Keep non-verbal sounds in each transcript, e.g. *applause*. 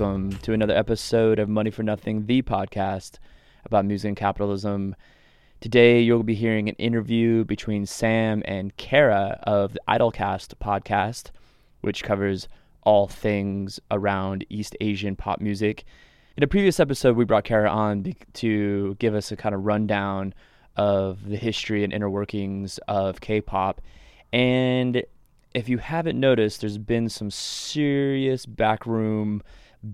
Welcome to another episode of Money for Nothing, the podcast about music and capitalism. Today, you'll be hearing an interview between Sam and Kara of the Idolcast podcast, which covers all things around East Asian pop music. In a previous episode, we brought Kara on to give us a kind of rundown of the history and inner workings of K pop. And if you haven't noticed, there's been some serious backroom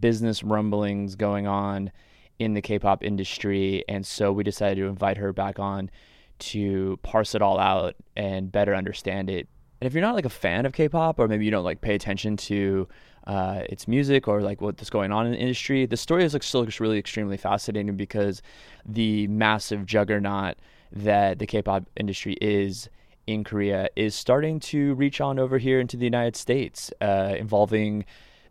business rumblings going on in the K-pop industry, and so we decided to invite her back on to parse it all out and better understand it. And if you're not like a fan of K-pop, or maybe you don't like pay attention to uh, its music or like what's going on in the industry, the story is like still just really extremely fascinating because the massive juggernaut that the K-pop industry is in Korea is starting to reach on over here into the United States, uh, involving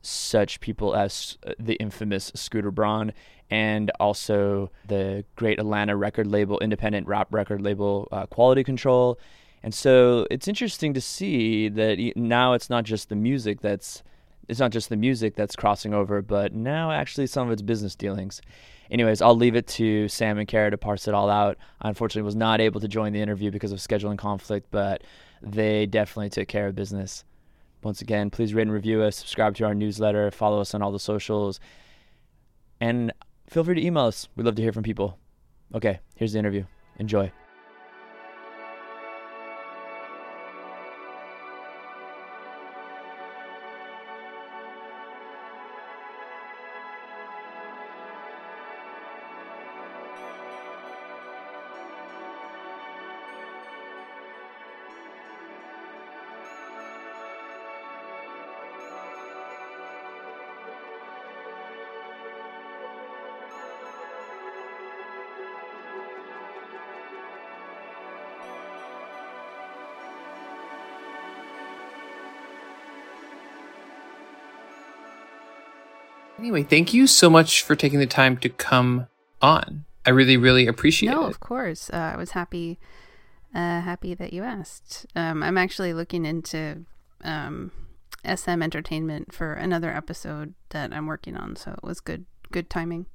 such people as uh, the infamous Scooter Braun and also the great Atlanta record label, independent rap record label, uh, Quality Control. And so it's interesting to see that now it's not just the music that's it's not just the music that's crossing over, but now actually some of its business dealings. Anyways, I'll leave it to Sam and Kara to parse it all out. I unfortunately was not able to join the interview because of scheduling conflict, but they definitely took care of business. Once again, please rate and review us, subscribe to our newsletter, follow us on all the socials, and feel free to email us. We'd love to hear from people. Okay, here's the interview. Enjoy. Anyway, thank you so much for taking the time to come on. I really, really appreciate no, it. No, of course. Uh, I was happy, uh, happy that you asked. Um, I'm actually looking into um, SM Entertainment for another episode that I'm working on, so it was good, good timing.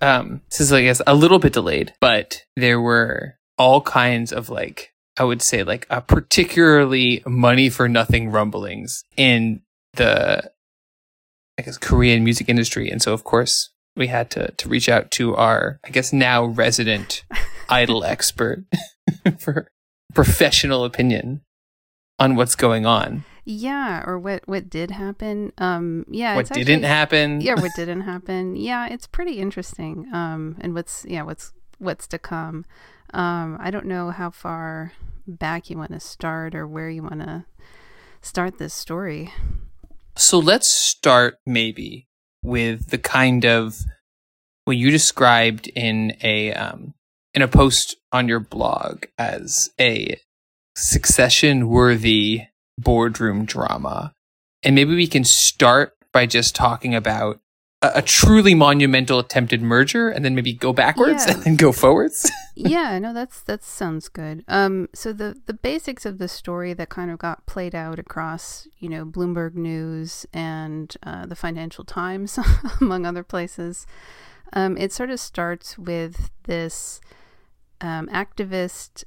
Um, this is, I guess, a little bit delayed, but there were all kinds of like, I would say, like a particularly money for nothing rumblings in the I guess Korean music industry, and so of course we had to to reach out to our I guess now resident *laughs* idol expert *laughs* for professional opinion on what's going on. Yeah, or what what did happen? Um, yeah, what didn't actually, happen? Yeah, what *laughs* didn't happen? Yeah, it's pretty interesting. Um, and what's yeah what's what's to come? Um, I don't know how far back you want to start or where you want to start this story. So let's start maybe with the kind of what you described in a um, in a post on your blog as a succession worthy boardroom drama. And maybe we can start by just talking about a, a truly monumental attempted merger and then maybe go backwards yeah. *laughs* and then go forwards. *laughs* yeah, no, that's that sounds good. Um, so the the basics of the story that kind of got played out across, you know, Bloomberg News and uh, the Financial Times, *laughs* among other places. Um, it sort of starts with this um, activist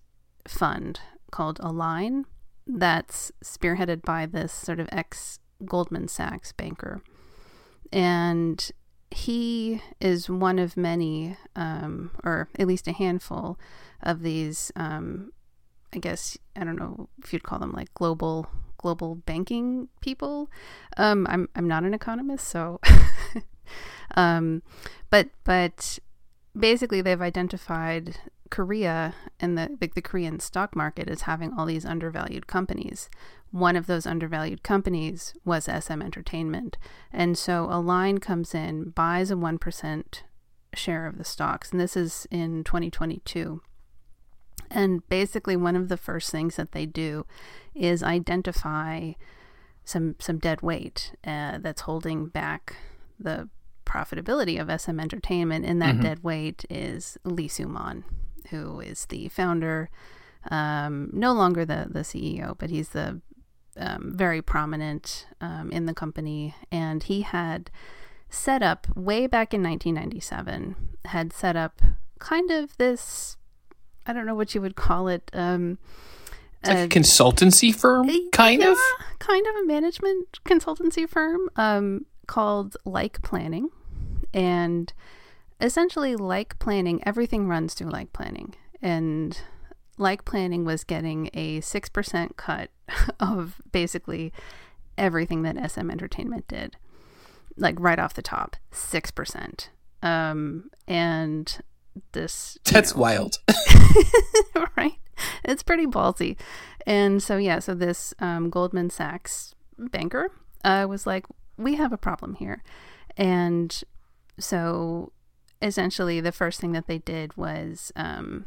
fund called Align that's spearheaded by this sort of ex Goldman Sachs banker and he is one of many, um, or at least a handful of these. Um, I guess I don't know if you'd call them like global global banking people. Um, I'm I'm not an economist, so. *laughs* um, but but basically, they've identified Korea and the, the the Korean stock market as having all these undervalued companies, one of those undervalued companies was SM Entertainment. And so Align comes in, buys a 1% share of the stocks, and this is in 2022. And basically, one of the first things that they do is identify some some dead weight uh, that's holding back the profitability of SM Entertainment, and that mm-hmm. dead weight is Lee Soo-man, who is the founder, um, no longer the the CEO, but he's the um, very prominent um, in the company, and he had set up way back in 1997, had set up kind of this, I don't know what you would call it. Um, it's like a consultancy firm, kind yeah, of? Kind of a management consultancy firm um, called Like Planning. And essentially, Like Planning, everything runs through Like Planning. And Like Planning was getting a 6% cut *laughs* of basically everything that SM Entertainment did, like right off the top, 6%. Um, and this. That's know, wild. *laughs* *laughs* right? It's pretty ballsy. And so, yeah, so this um, Goldman Sachs banker uh, was like, we have a problem here. And so essentially the first thing that they did was um,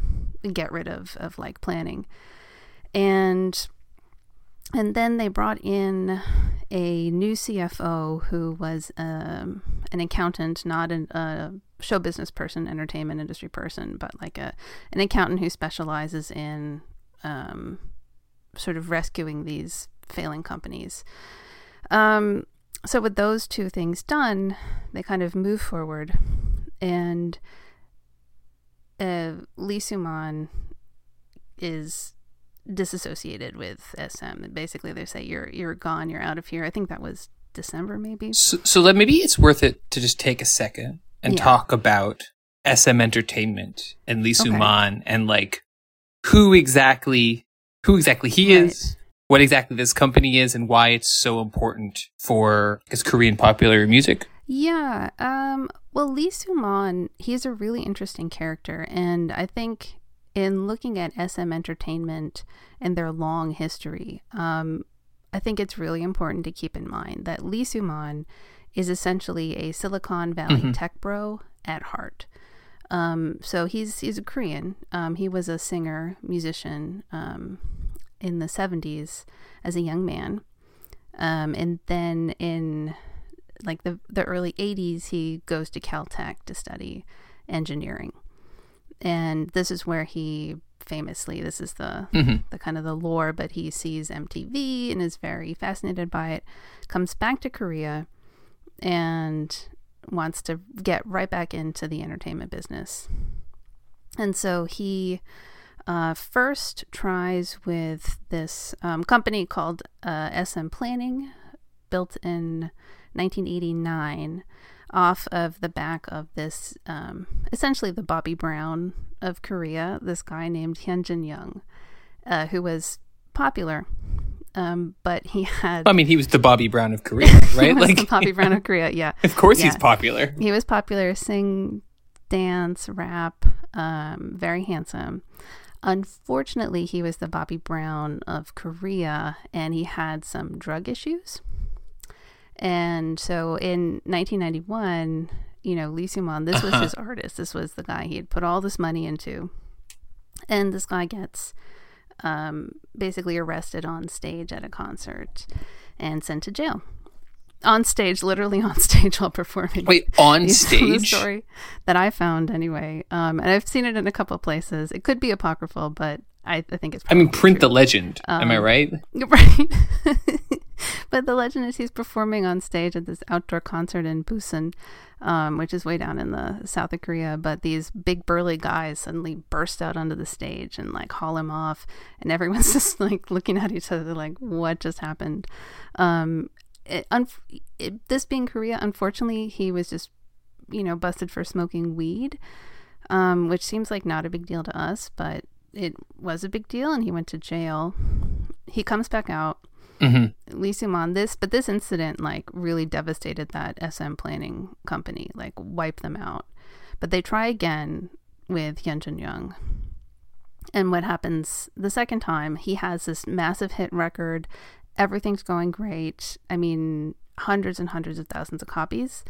get rid of, of like planning. And and then they brought in a new CFO who was um, an accountant, not an, a show business person, entertainment industry person, but like a an accountant who specializes in um, sort of rescuing these failing companies. Um, so with those two things done, they kind of move forward, and uh, Lee Soo-man is disassociated with SM. Basically, they say you're you're gone, you're out of here. I think that was December, maybe. So, so let, maybe it's worth it to just take a second and Yeah. talk about SM Entertainment and Lee Okay. Soo-man and like who exactly who exactly he Right. is, what exactly this company is, and why it's so important for guess, Korean popular music. Yeah. Um, well, Lee Soo-man, he's a really interesting character, and I think in looking at SM Entertainment and their long history, um, I think it's really important to keep in mind that Lee Soo-man is essentially a Silicon Valley Mhm. tech bro at heart. Um, so he's he's a Korean. Um, he was a singer, musician um, in the '70s as a young man, um, and then in like the the early 80s he goes to Caltech to study engineering and this is where he famously this is the Mhm. the kind of the lore but he sees MTV and is very fascinated by it comes back to Korea and wants to get right back into the entertainment business and so he uh, first tries with this um, company called uh, SM Planning, built in 1989, off of the back of this, um, essentially the Bobby Brown of Korea, this guy named Hyunjin Young, uh, who was popular, um, but he had. I mean, he was the Bobby Brown of Korea, *laughs* right? he was like the Bobby Brown of Korea, yeah. *laughs* Of course, he's popular. He was popular, sing, dance, rap, um, very handsome. Unfortunately, he was the Bobby Brown of Korea and he had some drug issues. And so in 1991, you know, Lee Soo-man, this was Uh-huh. his artist. This was the guy he had put all this money into. And this guy gets um, basically arrested on stage at a concert and sent to jail. On stage, literally on *laughs* stage while performing. Wait, on These are the stage? story that I found anyway, um, and I've seen it in a couple of places. It could be apocryphal, but I, I think it's. I mean, print the true. legend. Am I Um, right? *laughs* right. *laughs* but the legend is he's performing on stage at this outdoor concert in Busan, um, which is way down in the south of Korea. But these big burly guys suddenly burst out onto the stage and like haul him off, and everyone's *laughs* just like looking at each other like, "What just happened?" Um, it, unf it, this being Korea, unfortunately, he was just you know busted for smoking weed, um, which seems like not a big deal to us, but it was a big deal, and he went to jail. He comes back out. Hmm Lee Soo-man, this but this incident like really devastated that SM planning company, like wiped them out. But they try again with Hyunjin Young. And what happens the second time, he has this massive hit record. Everything's going great. I mean, hundreds and hundreds of thousands of copies.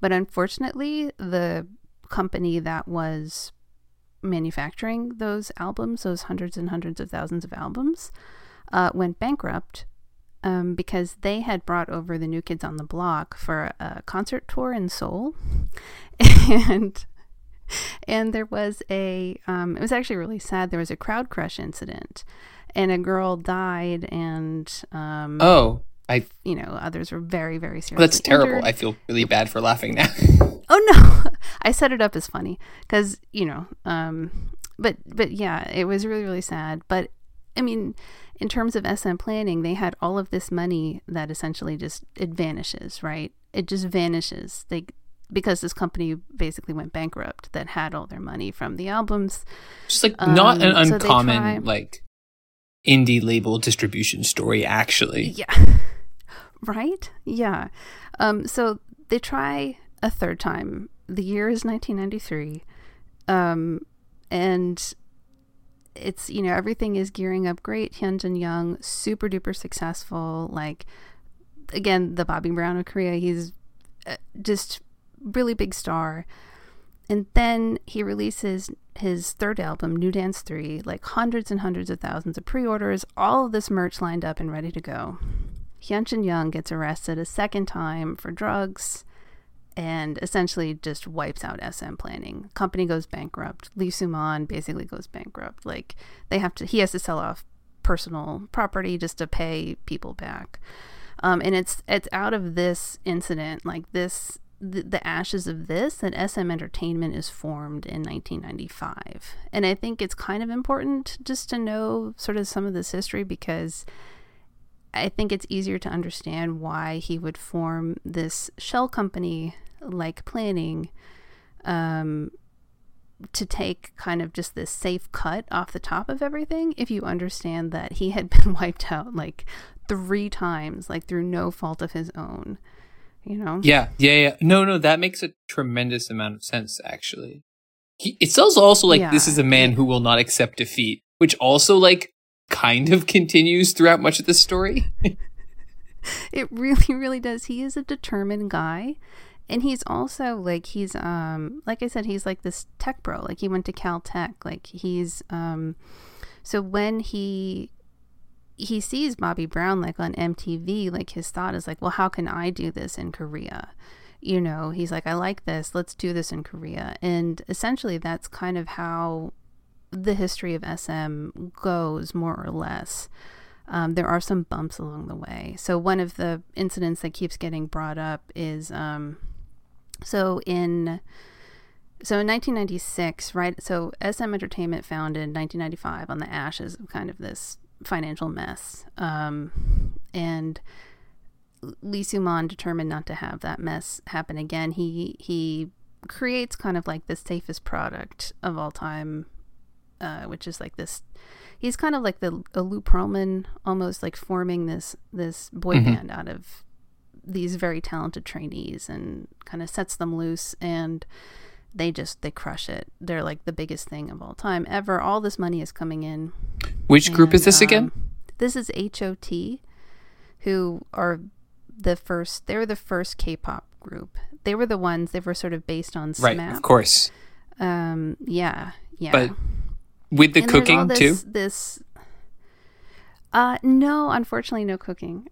But unfortunately, the company that was manufacturing those albums, those hundreds and hundreds of thousands of albums, uh, went bankrupt um, because they had brought over the New Kids on the Block for a concert tour in Seoul, *laughs* and and there was a um, it was actually really sad. There was a crowd crush incident, and a girl died, and um, Oh, I you know others were very very seriously. well, that's terrible. injured. I feel really bad for laughing now. *laughs* Oh no, *laughs* I set it up as funny because you know, um, but but yeah, it was really really sad. But I mean, in terms of SM planning, they had all of this money that essentially just it vanishes, right? It just vanishes. They because this company basically went bankrupt that had all their money from the albums. Just like not an Um, so uncommon try- like indie label distribution story, actually. Yeah. *laughs* right? Yeah. Um, so they try a third time. The year is 1993. Um, and it's, you know, everything is gearing up great. Hyunjin Young, super duper successful. Like, again, the Bobby Brown of Korea. He's just really big star. And then he releases his third album, New Dance 3, like hundreds and hundreds of thousands of pre orders, all of this merch lined up and ready to go. Hyunjin Young gets arrested a second time for drugs and essentially just wipes out SM planning. Company goes bankrupt. Lee Soo-man basically goes bankrupt. Like they have to he has to sell off personal property just to pay people back. Um, and it's it's out of this incident, like this the, the ashes of this that SM Entertainment is formed in 1995. And I think it's kind of important just to know sort of some of this history because I think it's easier to understand why he would form this shell company like planning um, to take kind of just this safe cut off the top of everything if you understand that he had *laughs* been wiped out like three times, like through no fault of his own. You know? Yeah, yeah, yeah. No, no, that makes a tremendous amount of sense, actually. He, it sounds also like this is a man who will not accept defeat, which also, like, kind of *laughs* continues throughout much of the story. *laughs* It really, really does. He is a determined guy. And he's also like he's um like I said, he's like this tech bro. Like he went to Caltech. Like he's um so when he he sees Bobby Brown like on MTV, like his thought is like, well, how can I do this in Korea? You know, he's like, I like this, let's do this in Korea. And essentially that's kind of how the history of SM goes, more or less. Um, there are some bumps along the way. So one of the incidents that keeps getting brought up is um, so in so in 1996, right? So SM Entertainment founded in 1995 on the ashes of kind of this financial mess, um, and Lee Soo-man determined not to have that mess happen again. He he creates kind of like the safest product of all time, uh, which is like this he's kind of like the a Lou Pearlman, almost like forming this this boy Mhm. band out of these very talented trainees, and kind of sets them loose, and they just they crush it. They're like the biggest thing of all time ever. All this money is coming in. Which group is and, this again? um, This is HOT, who are the first. They were the first K-pop group. They were the ones. They were sort of based on Right, of course. Um, yeah, yeah. But with the And cooking, too? this, This, uh, no, unfortunately, no cooking.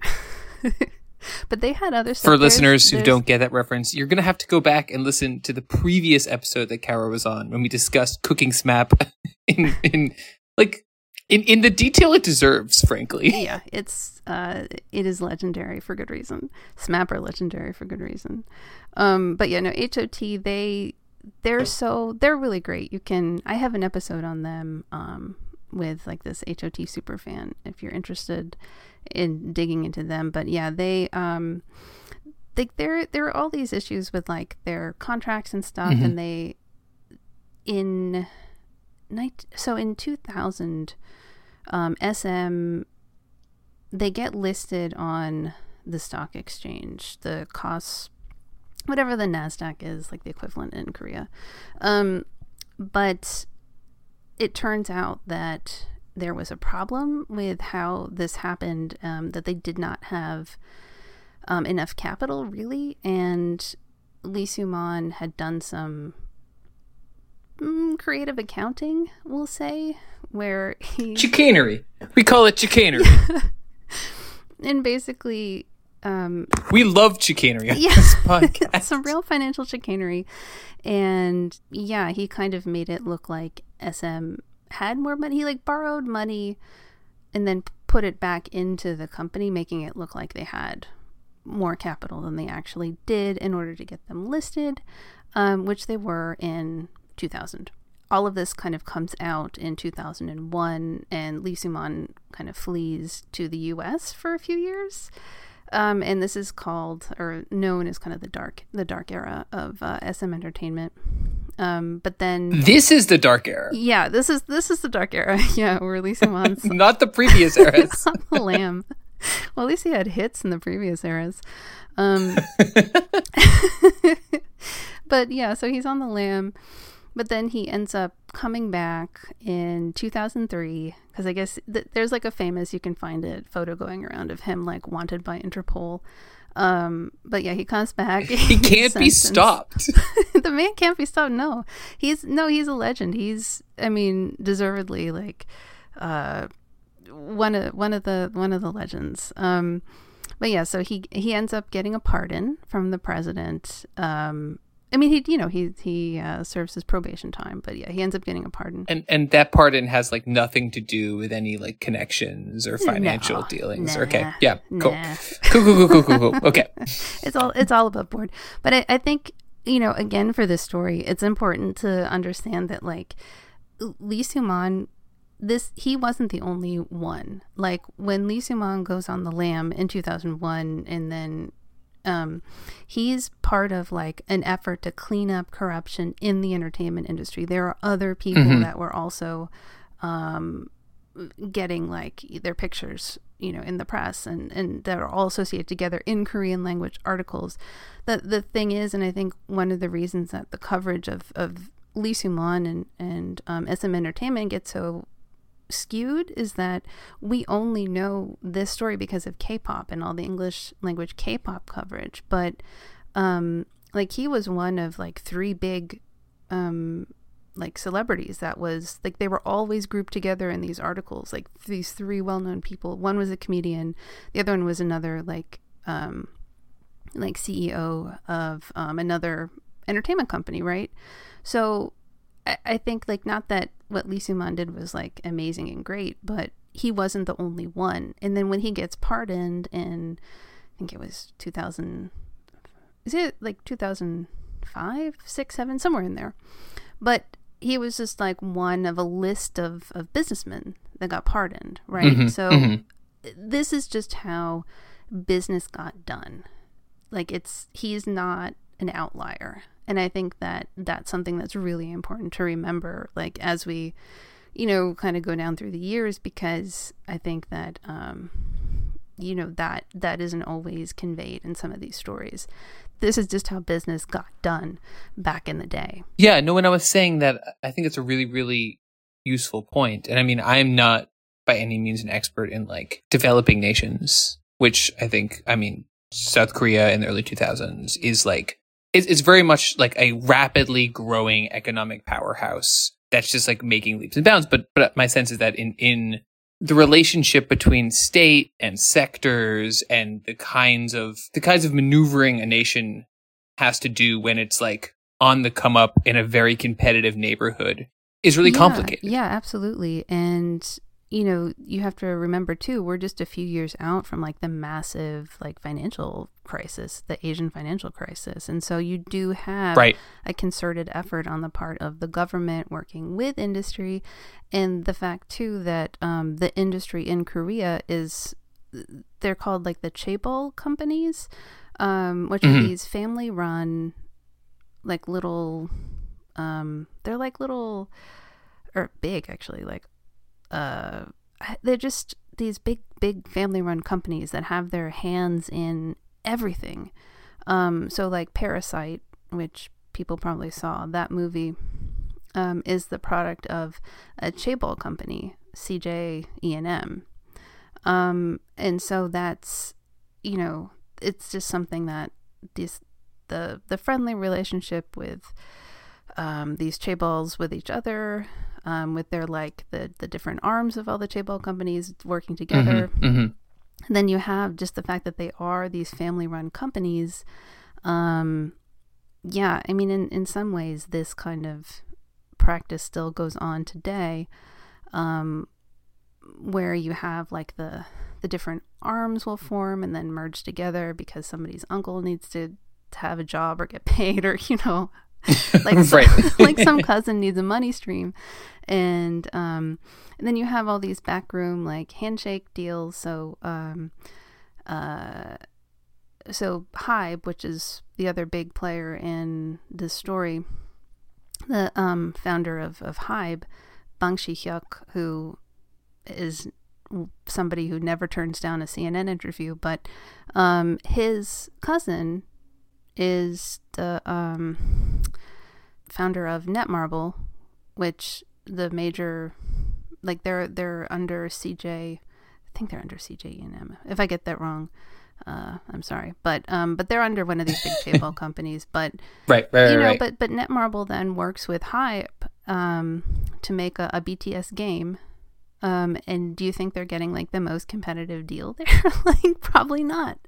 *laughs* but they had other stuff. For There's- listeners who don't get that reference, you're going to have to go back and listen to the previous episode that Kara was on when we discussed cooking SMAP *laughs* in, in like, in, in the detail it deserves, frankly. yeah, it's uh, it is legendary for good reason. SMAP are legendary for good reason. Um, but yeah, no, HOT they they're so they're really great. You can I have an episode on them um, with like this HOT super fan if you're interested in digging into them. But yeah, they um they, there there are all these issues with like their contracts and stuff, Mhm. and they in night so in 2000 um, SM they get listed on the stock exchange the costs whatever the nasdaq is like the equivalent in korea um, but it turns out that there was a problem with how this happened um, that they did not have um, enough capital really and Lee Soo-man had done some mm, creative accounting we'll say where he *laughs* Chicanery. We call it chicanery. *laughs* and basically um, We love chicanery on Yeah. this *laughs* podcast. some real financial chicanery and yeah he kind of made it look like sm had more money he like borrowed money and then put it back into the company, making it look like they had more capital than they actually did in order to get them listed, um, which they were in 2000. All of this kind of comes out in 2001, and Lee Soo-man kind of flees to the U.S. for a few years. Um, and this is called or known as kind of the dark the dark era of uh, SM Entertainment. Um, but then this is the dark era. Yeah, this is this is the dark era. *laughs* yeah, we're releasing on *laughs* not the previous eras. *laughs* not the lamb. Well, at least he had hits in the previous eras. Um, but yeah, so he's on the lamb. but then he ends up coming back in 2003 because I guess th- there's like a famous you can find it photo going around of him like wanted by Interpol. Um, but yeah, he comes back. *laughs* *laughs* He can't be stopped. *laughs* the man can't be stopped. No, he's no, he's a legend. He's, I mean, deservedly like, uh, one of one of the one of the legends. Um, but yeah, so he he ends up getting a pardon from the president. Um, I mean, he you know he he uh, serves his probation time, but yeah, he ends up getting a pardon. And and that pardon has like nothing to do with any like connections or financial No, dealings. nah, okay, yeah, cool. nah. cool, cool, cool, cool, cool, cool. *laughs* Okay, it's all it's all above board. But I, I think you know again for this story, it's important to understand that like Lee Soo-man, this he wasn't the only one. Like when Lee Soo-man goes on the lam in two thousand one, and then um, he's part of like an effort to clean up corruption in the entertainment industry. There are other people Mhm. that were also um, getting like their pictures, you know, in the press and, and that are all associated together in Korean language articles. The the thing is, and I think one of the reasons that the coverage of, of Lee Soo-man and, and um, SM Entertainment gets so skewed is that we only know this story because of K-pop and all the English language K-pop coverage. But um, like he was one of like three big um, like celebrities that was like they were always grouped together in these articles. Like these three well-known people. One was a comedian. The other one was another like um, like CEO of um, another entertainment company, right? So I, I think like not that what Lee Soo-man did was like amazing and great, but he wasn't the only one. And then when he gets pardoned in, I think it was 2000, is it like 2005, six, seven, somewhere in there. But he was just like one of a list of, of businessmen that got pardoned, right? Mhm, so mhm. this is just how business got done. Like it's he's not an outlier. And I think that that's something that's really important to remember like as we you know kind of go down through the years because I think that um you know that that isn't always conveyed in some of these stories. This is just how business got done back in the day. yeah. No, when I was saying that, I think it's a really, really useful point. And I mean, I'm not by any means an expert in like developing nations, which I think, I mean, South Korea in the early 2000s is like it's, it's very much like a rapidly growing economic powerhouse that's just like making leaps and bounds. But but my sense is that in in the relationship between state and sectors and the kinds of the kinds of maneuvering a nation has to do when it's like on the come up in a very competitive neighborhood is really Yeah, complicated. Yeah, absolutely. And you know, you have to remember too, we're just a few years out from like the massive like financial crisis, the Asian financial crisis. And so you do have Right. a concerted effort on the part of the government working with industry and the fact too that um, the industry in Korea is they're called like the chaebol companies, um, which are Mhm. these family run like little um they're like little or big actually like uh they're just these big big family run companies that have their hands in everything. Um so like parasite which people probably saw that movie um is the product of a chaebol company CJ ENM um and so that's you know it's just something that this the the friendly relationship with um, these chaebols with each other, um, with their like the the different arms of all the chaebol companies working together. Mhm, mhm. And then you have just the fact that they are these family run companies. Um, yeah, I mean, in in some ways, this kind of practice still goes on today. Um, where you have like the the different arms will form and then merge together because somebody's uncle needs to, to have a job or get *laughs* paid or you know *laughs* like *laughs* like some *laughs* cousin needs a money stream. And um and then you have all these backroom like handshake deals. So um uh so Hybe, which is the other big player in this story, the um, founder of, of Hybe, Bang Shi-hyuk, who is somebody who never turns down a CNN interview, but um, his cousin is the um, founder of Netmarble, which the major, like they're they're under CJ, I think they're under CJ ENM. If I get that wrong, uh, I'm sorry, but um, but they're under one of these big chaebol *laughs* companies. But right, right, you know, right. but but Netmarble then works with Hybe um, to make a, a BTS game. Um, and do you think they're getting like the most competitive deal there? *laughs* like probably not.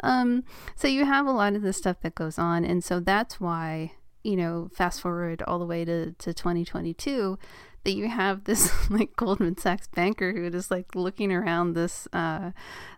Um, so you have a lot of the stuff that goes on, and so that's why you know, fast forward all the way to to 2022 that you have this *laughs* like Goldman Sachs banker who is like looking around this uh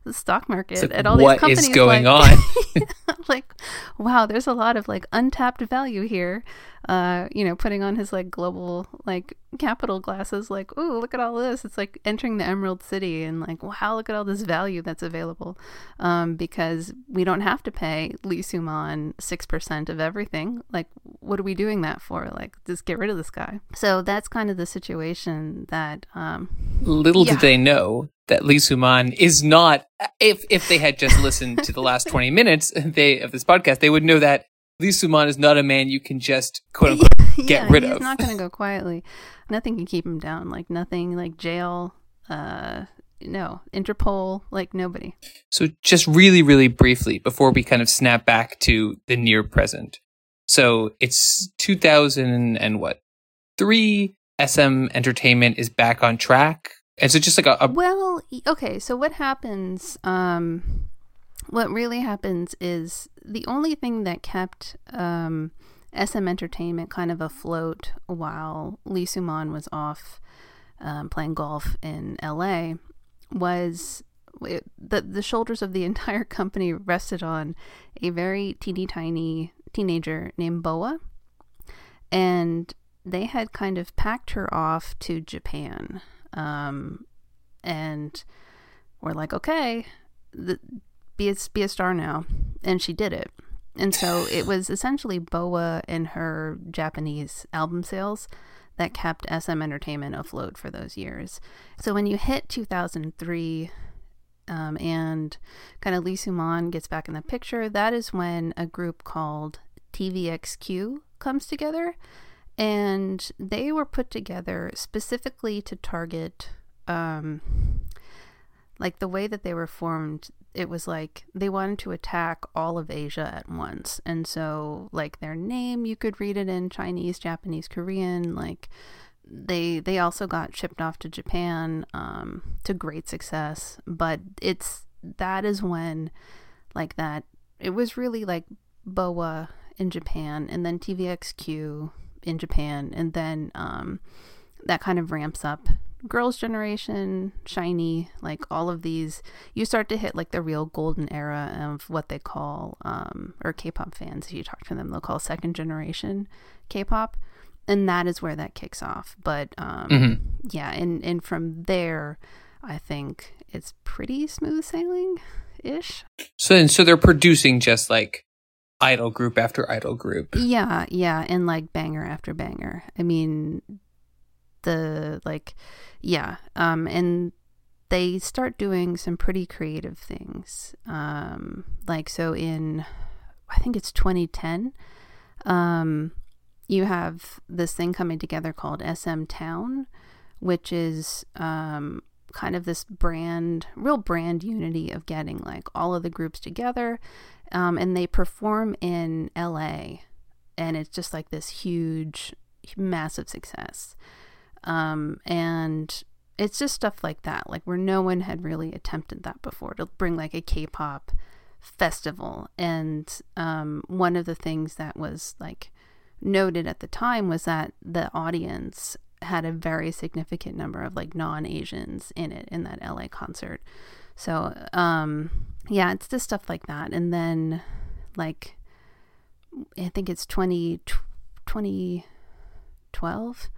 the stock market like, at all these companies. What is going like, on? *laughs* like, wow, there's a lot of like untapped value here. Uh, you know, putting on his like global like capital glasses, like, oh, look at all this. It's like entering the Emerald City and like, wow, look at all this value that's available. Um, because we don't have to pay Lee Soo-man six percent of everything. Like, what are we doing that for? Like, just get rid of this guy. So that's kind of the situation that um little yeah. did they know that Lee Soo-man is not if if they had just listened to the last *laughs* 20 minutes they of this podcast they would know that Lee Soo-man is not a man you can just quote unquote *laughs* get yeah, rid he's of. He's not going *laughs* to go quietly. Nothing can keep him down. Like nothing like jail uh no, Interpol, like nobody. So just really really briefly before we kind of snap back to the near present. So it's 2000 and what? 3 SM Entertainment is back on track And so, just like a, a well? Okay, so what happens? Um, what really happens is the only thing that kept um, SM Entertainment kind of afloat while Lee Soo-man was off um, playing golf in L.A. was it, the the shoulders of the *laughs* entire company rested on a very teeny tiny teenager named BoA, and they had kind of packed her off to Japan um, and we're like, okay, the, be a, be a star now, and she did it. And so it was essentially BoA and her Japanese album sales that kept SM Entertainment afloat for those years. So when you hit 2003 um, and kind of Lee Soo-man gets back in the picture, that is when a group called TVXQ comes together and they were put together specifically to target um, like the way that they were formed it was like they wanted to attack all of asia at once. And so like their name you could read it in chinese japanese korean. Like they they also got shipped off to japan um, to great success. But it's that is when like that it was really like BoA in japan and then TVXQ in Japan, and then um, that kind of ramps up. Girls' Generation, SHINee, like all of these, you start to hit like the real golden era of what they call, um, or K-pop fans. If you talk to them, they'll call second generation K-pop, and that is where that kicks off. But um, mm-hmm. yeah, and and from there, I think it's pretty smooth sailing ish. So and so they're producing just like idol group after idol group. Yeah, yeah, and like banger after banger. I mean, the like, yeah, um, and they start doing some pretty creative things. Um, like so in, I think it's 2010. Um, you have this thing coming together called SM Town, which is um kind of this brand, real brand unity of getting like all of the groups together um, and they perform in LA, and it's just like this huge, massive success. Um, and it's just stuff like that, like where no one had really attempted that before to bring like a K-pop festival. And um, one of the things that was like noted at the time was that the audience had a very significant number of like non-Asians in it in that LA concert. So, um yeah, it's just stuff like that. And then like I think it's 20 2012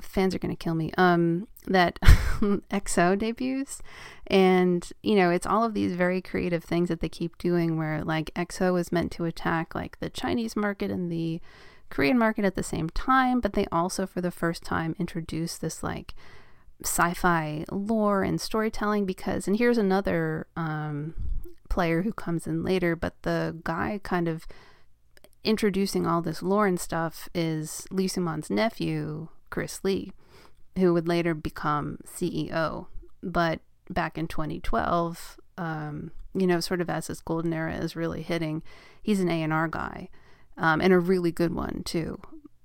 fans are going to kill me. Um that *laughs* EXO debuts and you know it's all of these very creative things that they keep doing where like EXO is meant to attack like the chinese market and the korean market at the same time but they also for the first time introduce this like sci-fi lore and storytelling because and here's another um player who comes in later but the guy kind of introducing all this lore and stuff is Lee Soo-man's nephew Chris Lee, who would later become CEO. But back in 2012, um, you know, sort of as his golden era is really hitting, he's an A&R guy, um, and a really good one too,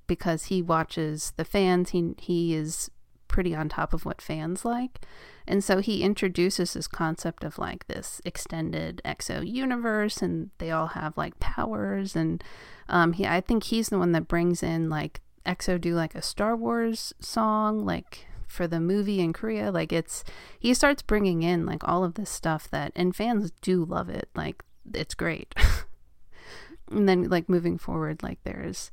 because he watches the fans. He he is pretty on top of what fans like. And so he introduces this concept of like this extended EXO universe, and they all have like powers. And um, he, I think he's the one that brings in like EXO do like a Star Wars song, like for the movie in Korea. Like it's, he starts bringing in like all of this stuff that, and fans do love it. Like it's great. *laughs* and then like moving forward, like there's,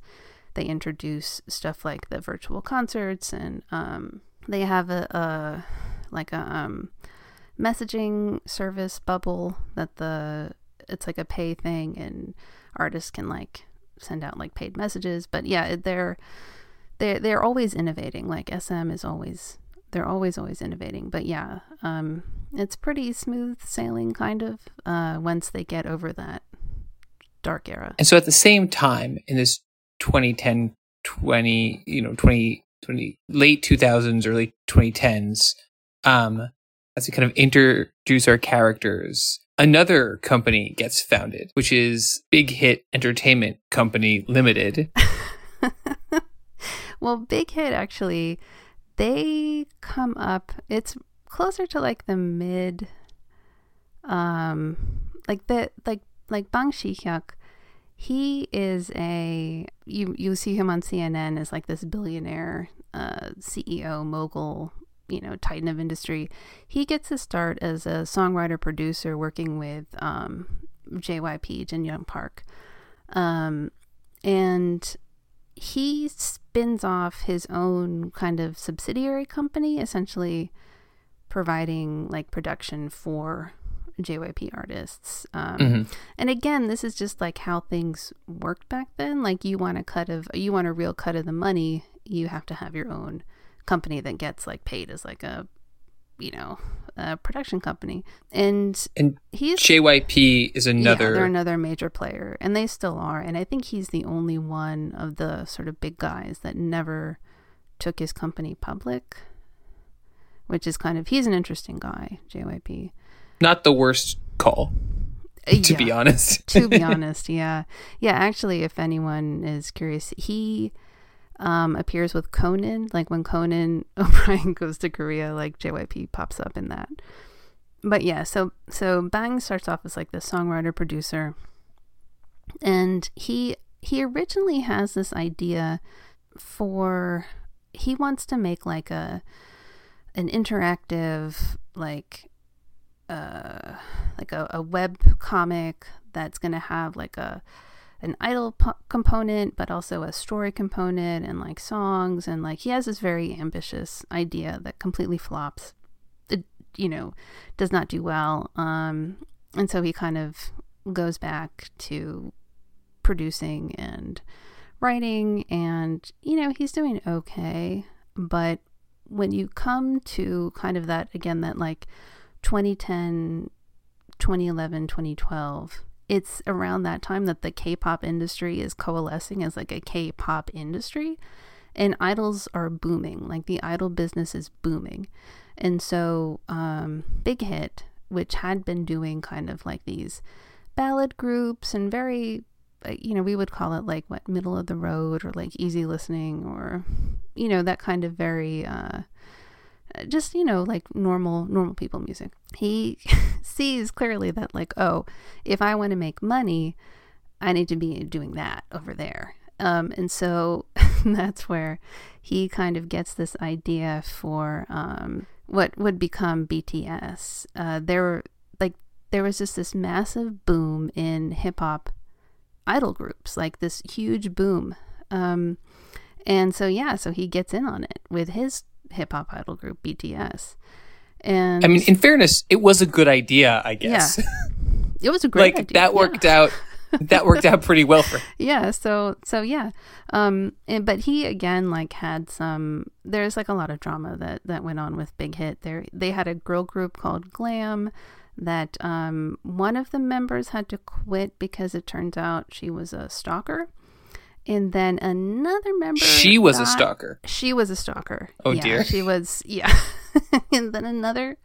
they introduce stuff like the virtual concerts and um, they have a, a like a um, messaging service bubble that the it's like a pay thing and artists can like send out like paid messages. But yeah, they're they're they're always innovating. Like SM is always they're always always innovating. But yeah, um, it's pretty smooth sailing kind of uh, once they get over that dark era. And so at the same time in this 2010 20 you know 20 20 late 2000s early 2010s um as we kind of introduce our characters another company gets founded, which is Big Hit Entertainment Company Limited. *laughs* well, Big Hit actually, they come up, it's closer to like the mid, um, like the, like, like Bang Shi-hyuk, he is a, you, you see him on CNN as like this billionaire, uh, CEO, mogul, you know titan of industry he gets his start as a songwriter producer working with um, JYP jin young park um, and he spins off his own kind of subsidiary company essentially providing like production for JYP artists. Um, mm-hmm. And again, this is just like how things worked back then. Like you want a cut of, you want a real cut of the money, you have to have your own company that gets like paid as like a you know a production company. And and he's JYP is another yeah, they're another major player and they still are. And I think he's the only one of the sort of big guys that never took his company public which is kind of he's an interesting guy JYP not the worst call uh, to yeah, be honest. To be *laughs* honest yeah. Yeah actually if anyone is curious he um, appears with Conan. Like when Conan *laughs* O'Brien goes to Korea, like JYP pops up in that. But yeah, so so Bang starts off as like the songwriter producer, and he he originally has this idea for he wants to make like a an interactive like uh like a, a web comic that's gonna have like a an idol po- component, but also a story component and like songs. And like he has this very ambitious idea that completely flops. It, you know, does not do well. Um, and so he kind of goes back to producing and writing. And, you know, he's doing okay. But when you come to kind of that, again, that like 2010, 2011, 2012, it's around that time that the K-pop industry is coalescing as like a K-pop industry and idols are booming like the idol business is booming. And so um, big hit which had been doing kind of like these ballad groups and very uh, you know we would call it like what middle of the road or like easy listening or you know that kind of very uh, just you know like normal normal people music he *laughs* sees clearly that like oh if i want to make money i need to be doing that over there um, and so *laughs* that's where he kind of gets this idea for um, what would become BTS. Uh, there were like there was just this massive boom in hip hop idol groups, like this huge boom. Um, and so yeah, so he gets in on it with his hip hop idol group BTS. And I mean, in fairness, it was a good idea, I guess. Yeah. *laughs* It was a great like idea. that worked yeah. out. That worked out pretty well for. *laughs* yeah so so yeah um and, but he again like had some there's like a lot of drama that that went on with big hit there they had a girl group called glam that um one of the members had to quit because it turns out she was a stalker and then another member She was a stalker. she was a stalker Oh, yeah, dear. she was yeah *laughs* and then another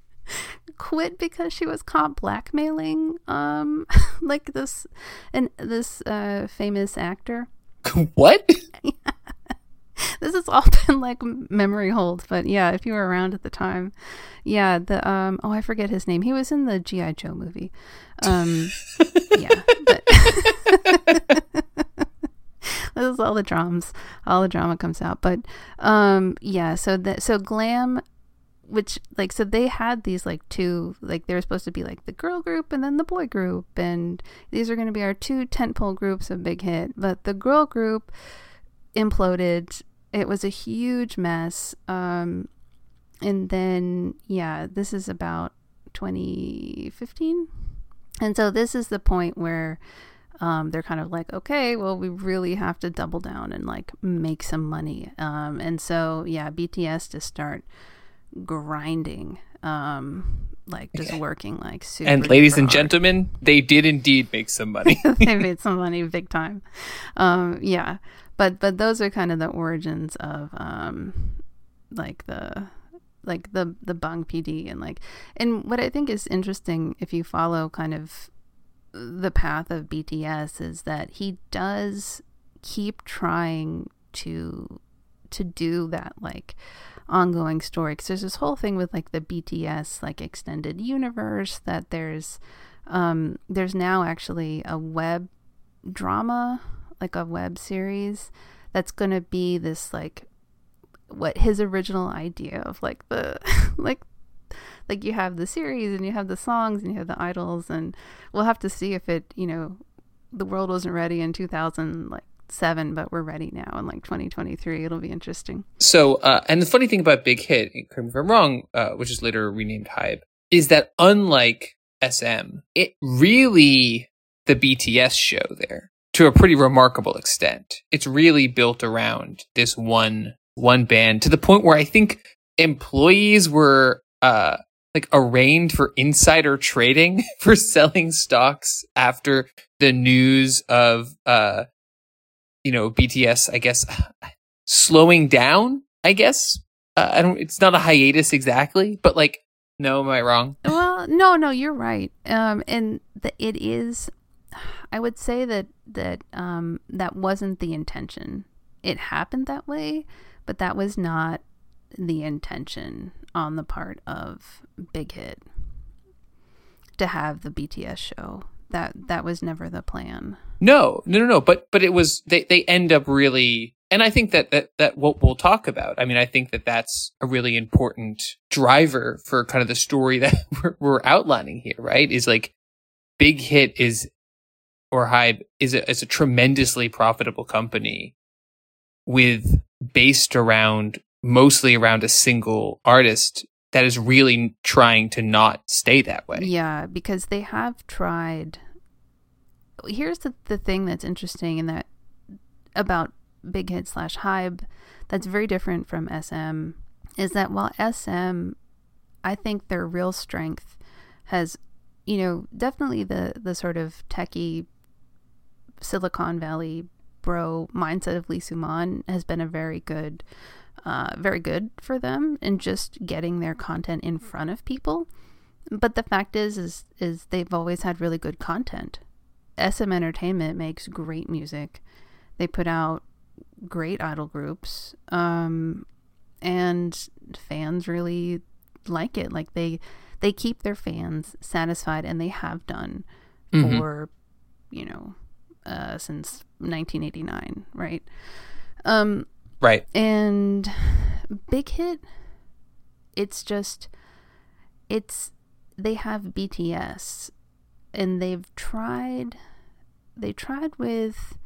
quit because she was caught blackmailing um *laughs* like this and this uh famous actor *laughs* what? this has all been like memory holds but yeah if you were around at the time yeah the um oh i forget his name he was in the gi joe movie um yeah but *laughs* this is all the drums all the drama comes out. But um yeah so that so glam which like so they had these like two like they were supposed to be like the girl group and then the boy group. And these are going to be our two tentpole groups of big hit. But the girl group imploded. It was a huge mess. Um and then yeah this is about 2015 and so this is the point where um, they're kind of like, okay, well, we really have to double down and like make some money. Um, and so, yeah, BTS just start grinding, um, like just working like super. And ladies and hard. gentlemen, they did indeed make some money. *laughs* they made some money big time. Um, yeah, but but those are kind of the origins of um, like the like the the Bang PD and like and what I think is interesting if you follow kind of the path of BTS is that he does keep trying to to do that like ongoing story. Because there's this whole thing with like the BTS like extended universe that there's um there's now actually a web drama like a web series that's going to be this like what his original idea of like the *laughs* like like you have the series and you have the songs and you have the idols and we'll have to see if it you know the world wasn't ready in 2007 but we're ready now in like 2023 it'll be interesting So, uh, and the funny thing about Big Hit, if I'm wrong, uh, which is later renamed Hybe, is that unlike SM, it really the BTS show there to a pretty remarkable extent. It's really built around this one one band to the point where I think employees were uh like arraigned for insider trading *laughs* for selling stocks after the news of uh you know BTS I guess *sighs* slowing down, I guess. Uh, I don't. It's not a hiatus exactly, but like, no, am I wrong? *laughs* well no no you're right um and the, it is i would say that that um that wasn't the intention it happened that way but that was not the intention on the part of big hit to have the bts show that that was never the plan No, no, no, no. But but it was they they end up really, and I think that that that what we'll talk about. I mean, I think that that's a really important driver for kind of the story *laughs* that we're, we're outlining here. Right? Is like big hit is or Hybe is a is a tremendously profitable company with based around mostly around a single artist that is really trying to not stay that way. Yeah, because they have tried. Here's the, the thing that's interesting in that about Big Hit slash Hybe that's very different from SM is that while SM, I think their real strength has, you know, definitely the, the sort of techie Silicon Valley bro mindset of Lee Soo-man has been a very good, uh, very good for them in just getting their content in front of people. But the fact is, is, is they've always had really good content. SM Entertainment makes great music. They put out great idol groups, um, and fans really like it. Like they, they keep their fans satisfied, and they have done Mhm. for, you know, uh, since 1989, right? Um, Right. And Big Hit, it's just, it's, they have BTS and they've tried, they tried with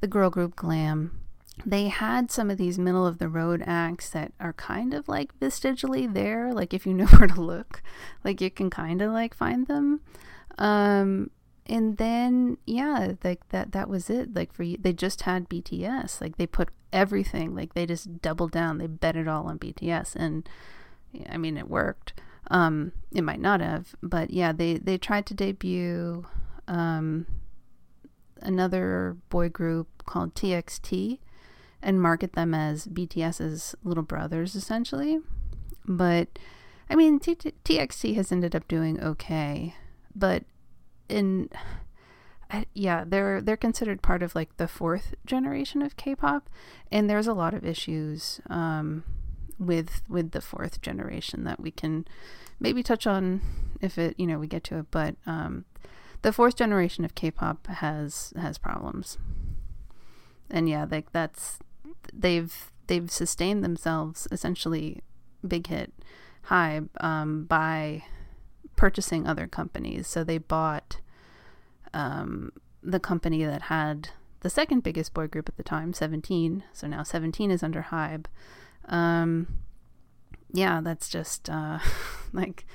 the girl group Glam. They had some of these middle of the road acts that are kind of like vestigially there. Like if you know *laughs* where to look, like you can kind of like find them. Um, and then yeah like that that was it like for you they just had bts like they put everything like they just doubled down they bet it all on bts and i mean it worked. Um it might not have but yeah they they tried to debut um another boy group called txt and market them as bts's little brothers essentially. But i mean txt has ended up doing okay but in yeah, they're they're considered part of like the fourth generation of K-pop, and there's a lot of issues um, with with the fourth generation that we can maybe touch on if it you know we get to it. But um, the fourth generation of K-pop has has problems, and yeah, like that's they've they've sustained themselves essentially big hit Hybe um, by purchasing other companies. So they bought um, the company that had the second biggest boy group at the time, 17. So now 17 is under Hybe. Um, yeah, that's just uh, *laughs* like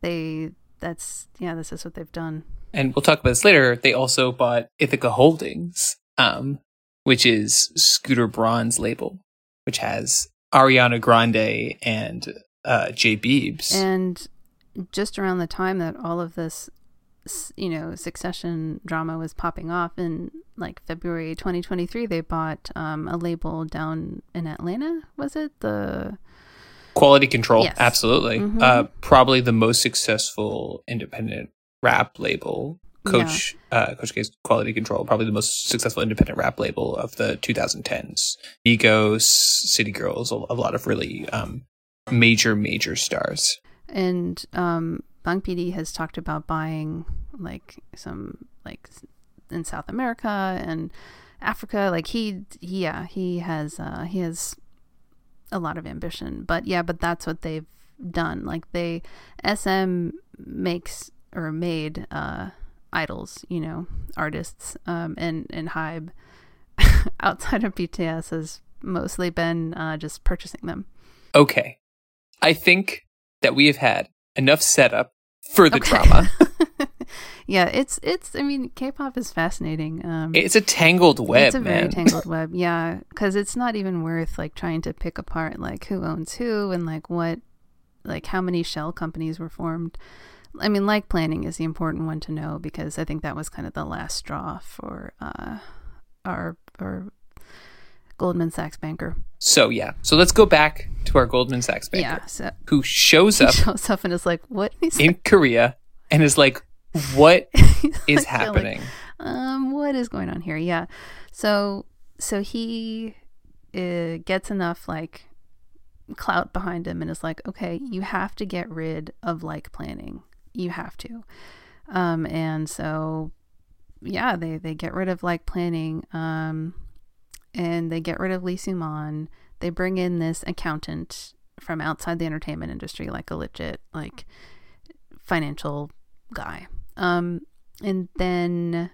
they, that's, yeah, this is what they've done. And we'll talk about this later. They also bought Ithaca Holdings, um, which is Scooter Braun's label, which has Ariana Grande and uh, J Beebs. And just around the time that all of this you know succession drama was popping off in like february 2023 they bought um, a label down in atlanta was it? The quality control. Yes. absolutely. Mhm. uh, probably the most successful independent rap label. Coach uh, coach K's quality control probably the most successful independent rap label of the 2010s Migos, city girls a, a lot of really um, major major stars. And um bang pd has talked about buying like some like in south america and africa like he yeah he has uh he has a lot of ambition but yeah but that's what they've done. Like they sm makes or made uh idols you know artists um and and hybe *laughs* outside of bts has mostly been uh just purchasing them. Okay. I think that we have had enough setup for the Okay. drama *laughs* yeah, it's it's. I mean, K-pop is fascinating. Um, it's a tangled web it's a very tangled *laughs* web. Yeah, because it's not even worth like trying to pick apart like who owns who and like what, like how many shell companies were formed. I mean, like planning is the important one to know because I think that was kind of the last straw for uh, our our Goldman Sachs banker. so yeah so let's go back to our goldman sachs banker Yeah, so who shows up shows up and is like, "What He's in Korea and is like, what is *laughs* He's like, like, happening? um, what is going on here? Yeah. So, so he uh, gets enough like clout behind him and is like, okay, you have to get rid of like planning. You have to. Um, and so, yeah, they, they get rid of like planning. Um, and they get rid of Lee Soo-man. They bring in this accountant from outside the entertainment industry, like a legit, like financial guy. Um, and then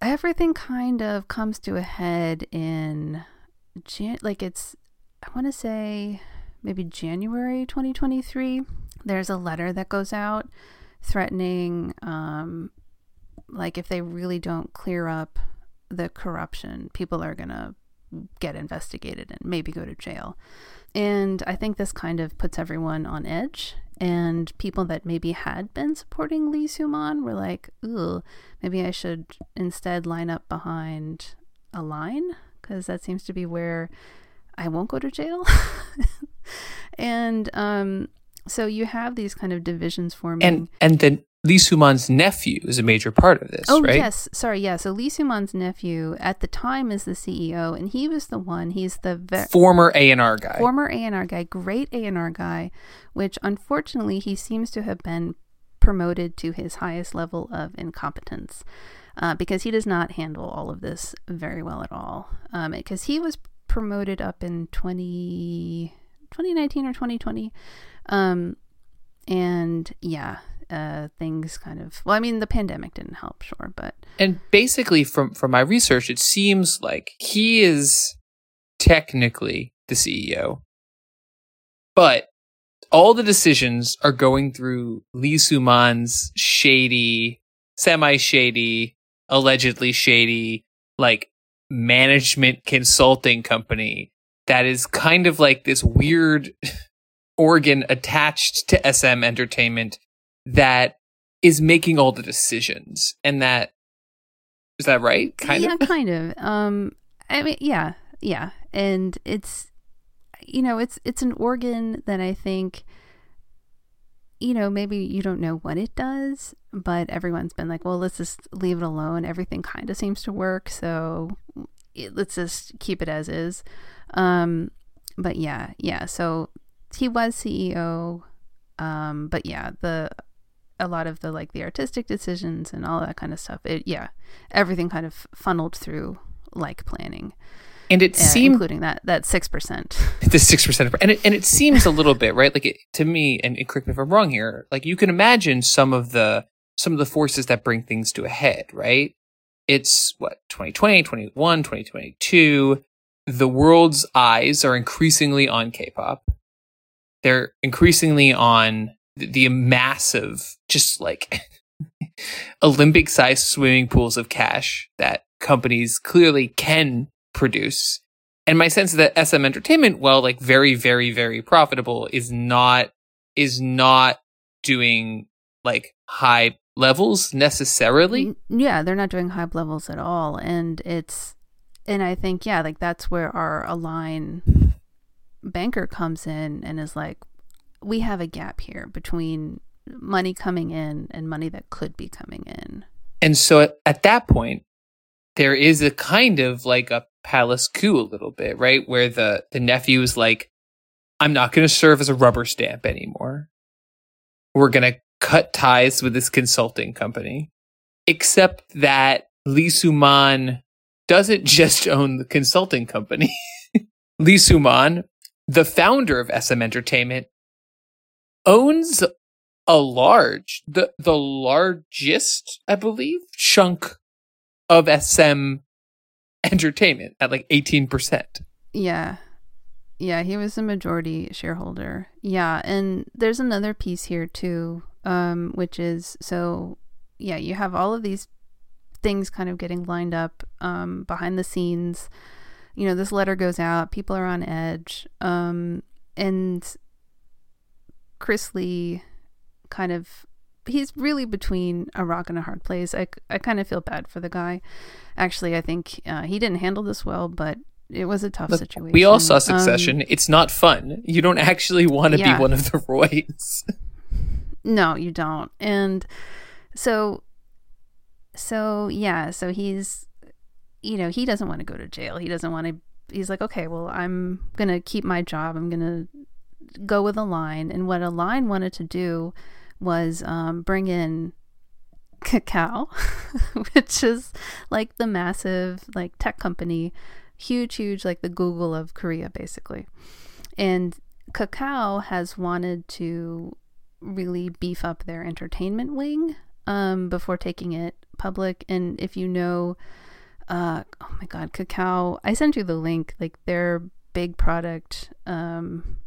everything kind of comes to a head in Jan- like it's I want to say maybe January 2023. There's a letter that goes out threatening um like if they really don't clear up the corruption, people are going to get investigated and maybe go to jail. And I think this kind of puts everyone on edge. And people that maybe had been supporting Lee Soo-man were like, ooh, maybe I should instead line up behind Align because that seems to be where I won't go to jail. *laughs* and um, so you have these kind of divisions forming. And and then Lee Soo-man's nephew is a major part of this, Oh right? yes, sorry, yeah. So Lee Soo-man's nephew at the time is the CEO, and he was the one. He's the ve- Former A and R guy. former A&R guy, great A&R guy, which unfortunately he seems to have been promoted to his highest level of incompetence uh, because he does not handle all of this very well at all. Because he was promoted up in 20, 2019 or 2020. Um, and yeah, uh, things kind of, well, I mean, the pandemic didn't help, sure, but. And basically, from, from my research, it seems like he is technically the CEO, but all the decisions are going through Lee Soo-man's shady, semi shady, allegedly shady, like management consulting company that is kind of like this weird *laughs* organ attached to SM Entertainment that is making all the decisions. And that is that right? Kind yeah, of. Yeah, *laughs* kind of. Um, I mean, yeah, yeah, and it's you know, it's it's an organ that I think you know, maybe you don't know what it does, but everyone's been like, well, let's just leave it alone. Everything kind of seems to work, so it, let's just keep it as is. Um, but yeah, yeah. So he was CEO, um, but yeah, the a lot of the like the artistic decisions and all that kind of stuff. It yeah, everything kind of funneled through like planning. And it uh, seemed including that that six percent. *laughs* The six percent and it, and it seems a little bit right? Like it, to me and correct me if i'm wrong here like you can imagine some of the some of the forces that bring things to a head right? It's what 2020 21 2022 the world's eyes are increasingly on k-pop. They're increasingly on the, massive just like *laughs* olympic sized swimming pools of cash that companies clearly can produce. And my sense is that SM Entertainment, while like very, very, very profitable, is not is not doing like high levels necessarily. Yeah, they're not doing high levels at all. And it's and I think, yeah, like that's where our align banker comes in and is like, we have a gap here between money coming in and money that could be coming in. And so at, at that point, there is a kind of like a palace coup a little bit, right? Where the the nephew is like, I'm not going to serve as a rubber stamp anymore. We're going to cut ties with this consulting company. Except that Lee Soo-man doesn't *laughs* just own the consulting company. *laughs* Lee Soo-man, the founder of SM Entertainment, owns a large, the the largest, I believe, chunk of SM entertainment at like 18%. Yeah. Yeah, he was a majority shareholder. Yeah, and there's another piece here too, um, which is so yeah, you have all of these things kind of getting lined up um, behind the scenes. You know, this letter goes out, people are on edge. Um, and Chris Lee kind of he's really between a rock and a hard place. I, I kind of feel bad for the guy. Actually, I think uh, he didn't handle this well, but it was a tough Look, situation. We all saw Succession. Um, it's not fun. You don't actually want to yeah. be one of the *laughs* Roys. no, you don't. And so, so yeah, so he's, you know, he doesn't want to go to jail. He doesn't want to. He's like, okay, well, I'm gonna keep my job. I'm gonna go with Align. And what Align wanted to do was um, bring in Kakao, *laughs* which is like the massive like tech company, huge, huge, like the Google of Korea, basically. And Kakao has wanted to really beef up their entertainment wing um, before taking it public. And if you know, uh, oh my God, Kakao, I sent you the link. Like their big product, um,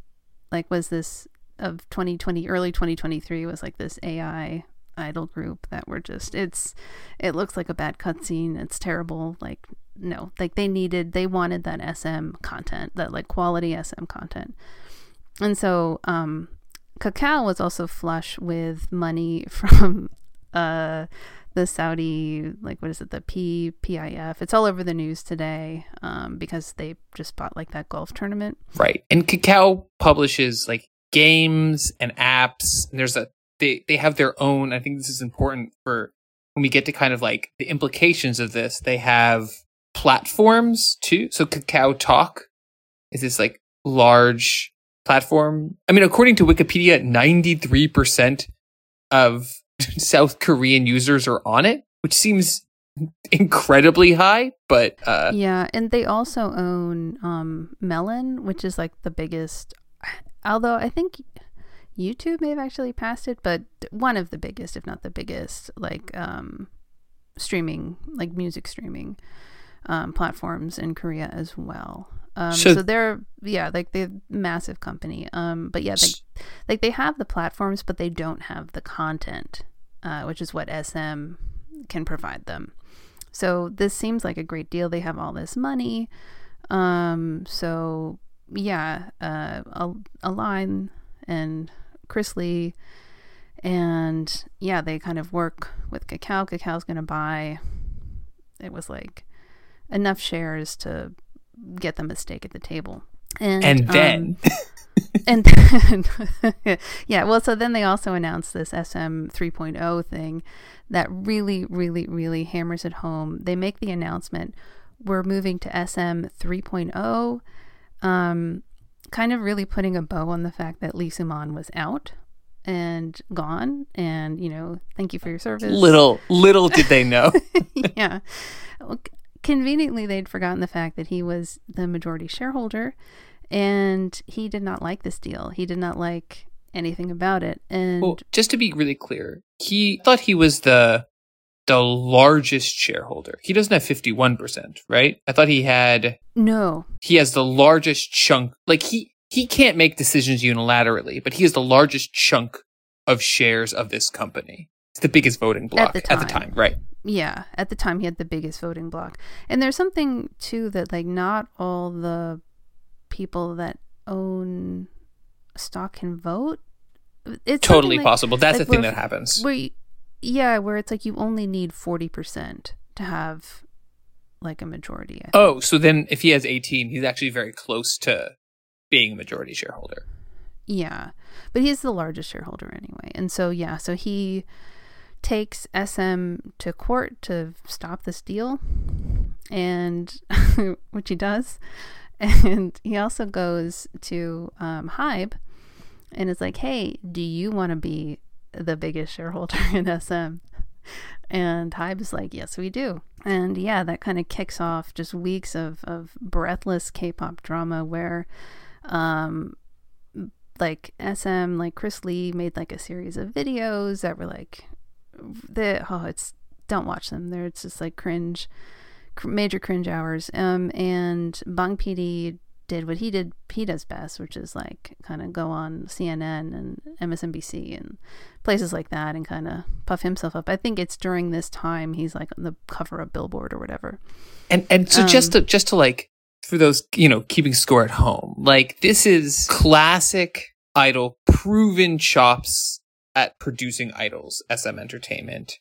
like was this of 2020 early 2023 was like this AI idol group that were just it's it looks like a bad cutscene. It's terrible. Like no like they needed they wanted that SM content that like quality SM content. And so um Kakao was also flush with money *laughs* from uh the Saudi like what is it the P PIF it's all over the news today um because they just bought like that golf tournament right and Kakao publishes like games and apps. And there's a they they have their own. I think this is important for when we get to kind of like the implications of this. They have platforms too. So Kakao Talk is this like large platform. I mean, according to Wikipedia, ninety three percent of South Korean users are on it, which seems incredibly high, but uh, yeah, and they also own um, Melon, which is like the biggest. Although I think YouTube may have actually passed it, but one of the biggest, if not the biggest, like um, streaming, like music streaming um, platforms in Korea as well. Um, so, so, they're yeah, like they're massive company. Um, but yeah, like, like they have the platforms, but they don't have the content, uh, which is what SM can provide them. So this seems like a great deal. They have all this money. Um, so yeah, uh, Align and Chris Lee, and yeah, they kind of work with Kakao. Kakao's going to buy. It was like enough shares to get them a stake at the table. And, and then. Um, *laughs* and then, *laughs* yeah, well, so then they also announced this SM 3.0 thing that really, really, really hammers it home. They make the announcement we're moving to SM 3.0, um, kind of really putting a bow on the fact that Lee Soo-man was out and gone and you know thank you for your service little little did they know *laughs* yeah conveniently they'd forgotten the fact that he was the majority shareholder and he did not like this deal he did not like anything about it. And well, just to be really clear, he thought he was the the largest shareholder. He doesn't have 51%, right? I thought he had No. He has the largest chunk. Like he he can't make decisions unilaterally, but he has the largest chunk of shares of this company. It's the biggest voting block at the time, at the time right? Yeah, at the time he had the biggest voting block. And there's something too that like not all the people that own stock can vote. It's totally like, possible. That's like the thing that happens. Where yeah, where it's like you only need forty percent to have like a majority. Oh, so then if he has eighteen, he's actually very close to being a majority shareholder. Yeah, but he's the largest shareholder anyway, and so yeah, so he takes SM to court to stop this deal, and *laughs* which he does, and he also goes to um, Hybe and is like, hey, do you want to be the biggest shareholder in SM? And Hybe is like, yes, we do. And yeah, that kind of kicks off just weeks of, of breathless K pop drama where, um, like SM, like Chris Lee made like a series of videos that were like, the oh, it's don't watch them. They're it's just like cringe, cr- major cringe hours. Um, and Bang PD did what he did he does best which is like kind of go on cnn and msnbc and places like that and kind of puff himself up i think it's during this time he's like on the cover of billboard or whatever and and so um, just to just to like for those you know keeping score at home like this is classic idol proven chops at producing idols sm entertainment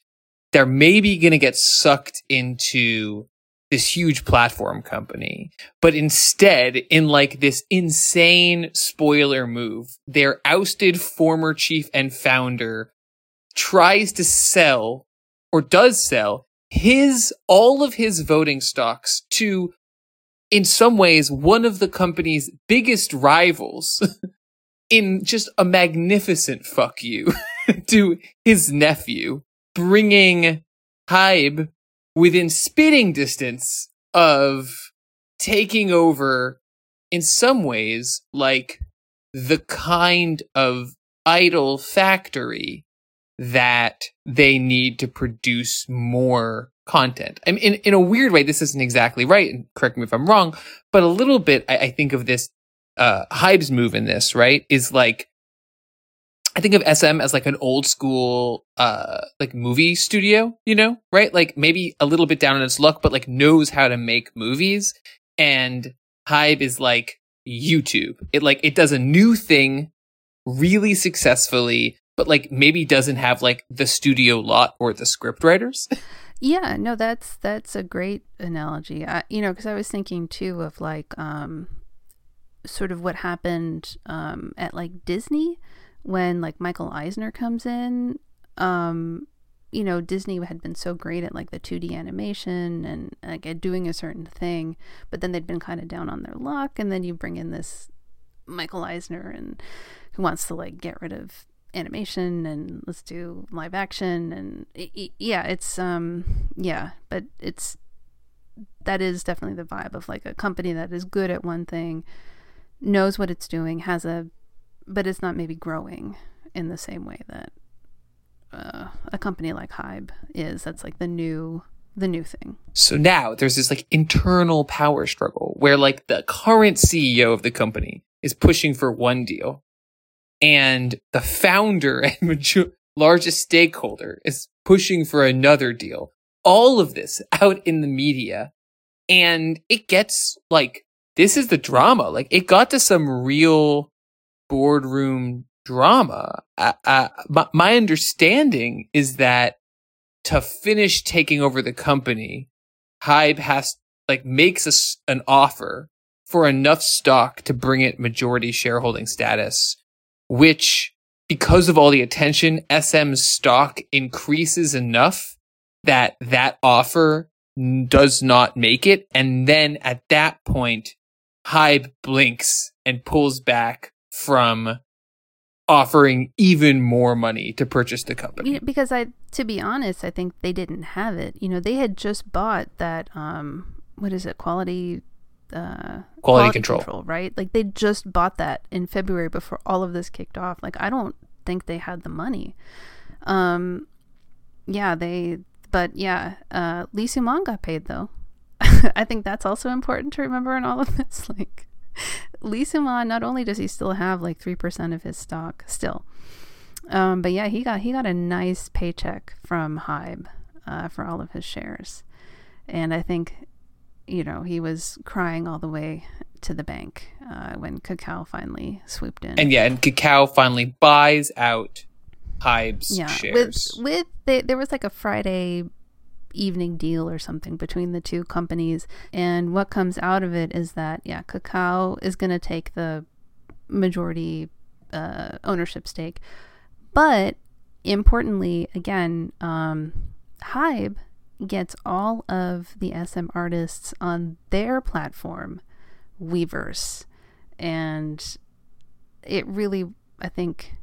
they're maybe going to get sucked into this huge platform company. But instead, in like this insane spoiler move, their ousted former chief and founder tries to sell or does sell his, all of his voting stocks to, in some ways, one of the company's biggest rivals *laughs* in just a magnificent fuck you *laughs* to his nephew, bringing Hybe within spitting distance of taking over in some ways like the kind of idol factory that they need to produce more content. I mean, in, in a weird way, this isn't exactly right, and correct me if I'm wrong, but a little bit, I, I think of this, uh, Hybe's move in this, right, is like I think of SM as like an old school, uh, like movie studio, you know, right? Like maybe a little bit down on its luck, but like knows how to make movies. And Hybe is like YouTube. It like, it does a new thing really successfully, but like maybe doesn't have like the studio lot or the script writers. *laughs* yeah, no, that's, that's a great analogy. I, you know, cause I was thinking too of like, um, sort of what happened, um, at like Disney when like Michael Eisner comes in, um, you know, Disney had been so great at like the 2D animation and like at doing a certain thing, but then they'd been kind of down on their luck. And then you bring in this Michael Eisner and who wants to like get rid of animation and let's do live action and it, it, yeah, it's um yeah, but it's that is definitely the vibe of like a company that is good at one thing, knows what it's doing, has a but it's not maybe growing in the same way that uh, a company like Hybe is. That's like the new the new thing. So now there's this like internal power struggle where like the current CEO of the company is pushing for one deal and the founder *laughs* and major- largest stakeholder is pushing for another deal. All of this out in the media and it gets like this is the drama. Like it got to some real boardroom drama. Uh, uh, my, my understanding is that to finish taking over the company, Hybe has like makes us an offer for enough stock to bring it majority shareholding status, which because of all the attention, SM's stock increases enough that that offer does not make it. And then at that point, Hybe blinks and pulls back from offering even more money to purchase the company. Because I, to be honest, I think they didn't have it. You know, they had just bought that. Um, what is it? Quality. Uh, quality, quality control. control, right? Like they just bought that in February before all of this kicked off. Like I don't think they had the money. Um, yeah, they. But yeah, uh, Lee Soo-man got paid though. *laughs* I think that's also important to remember in all of this. *laughs* Like, Lee Soo-man, not only does he still have like 3% of his stock still, um, but yeah, he got he got a nice paycheck from Hybe uh, for all of his shares, and I think, you know, he was crying all the way to the bank uh, when Kakao finally swooped in. And yeah, and Kakao finally buys out Hybe's yeah, shares. With with they, there was like a Friday evening deal or something between the two companies. And what comes out of it is that, yeah, Kakao is going to take the majority uh, ownership stake. But importantly, again, um, Hybe gets all of the SM artists on their platform, Weverse. And it really, I think,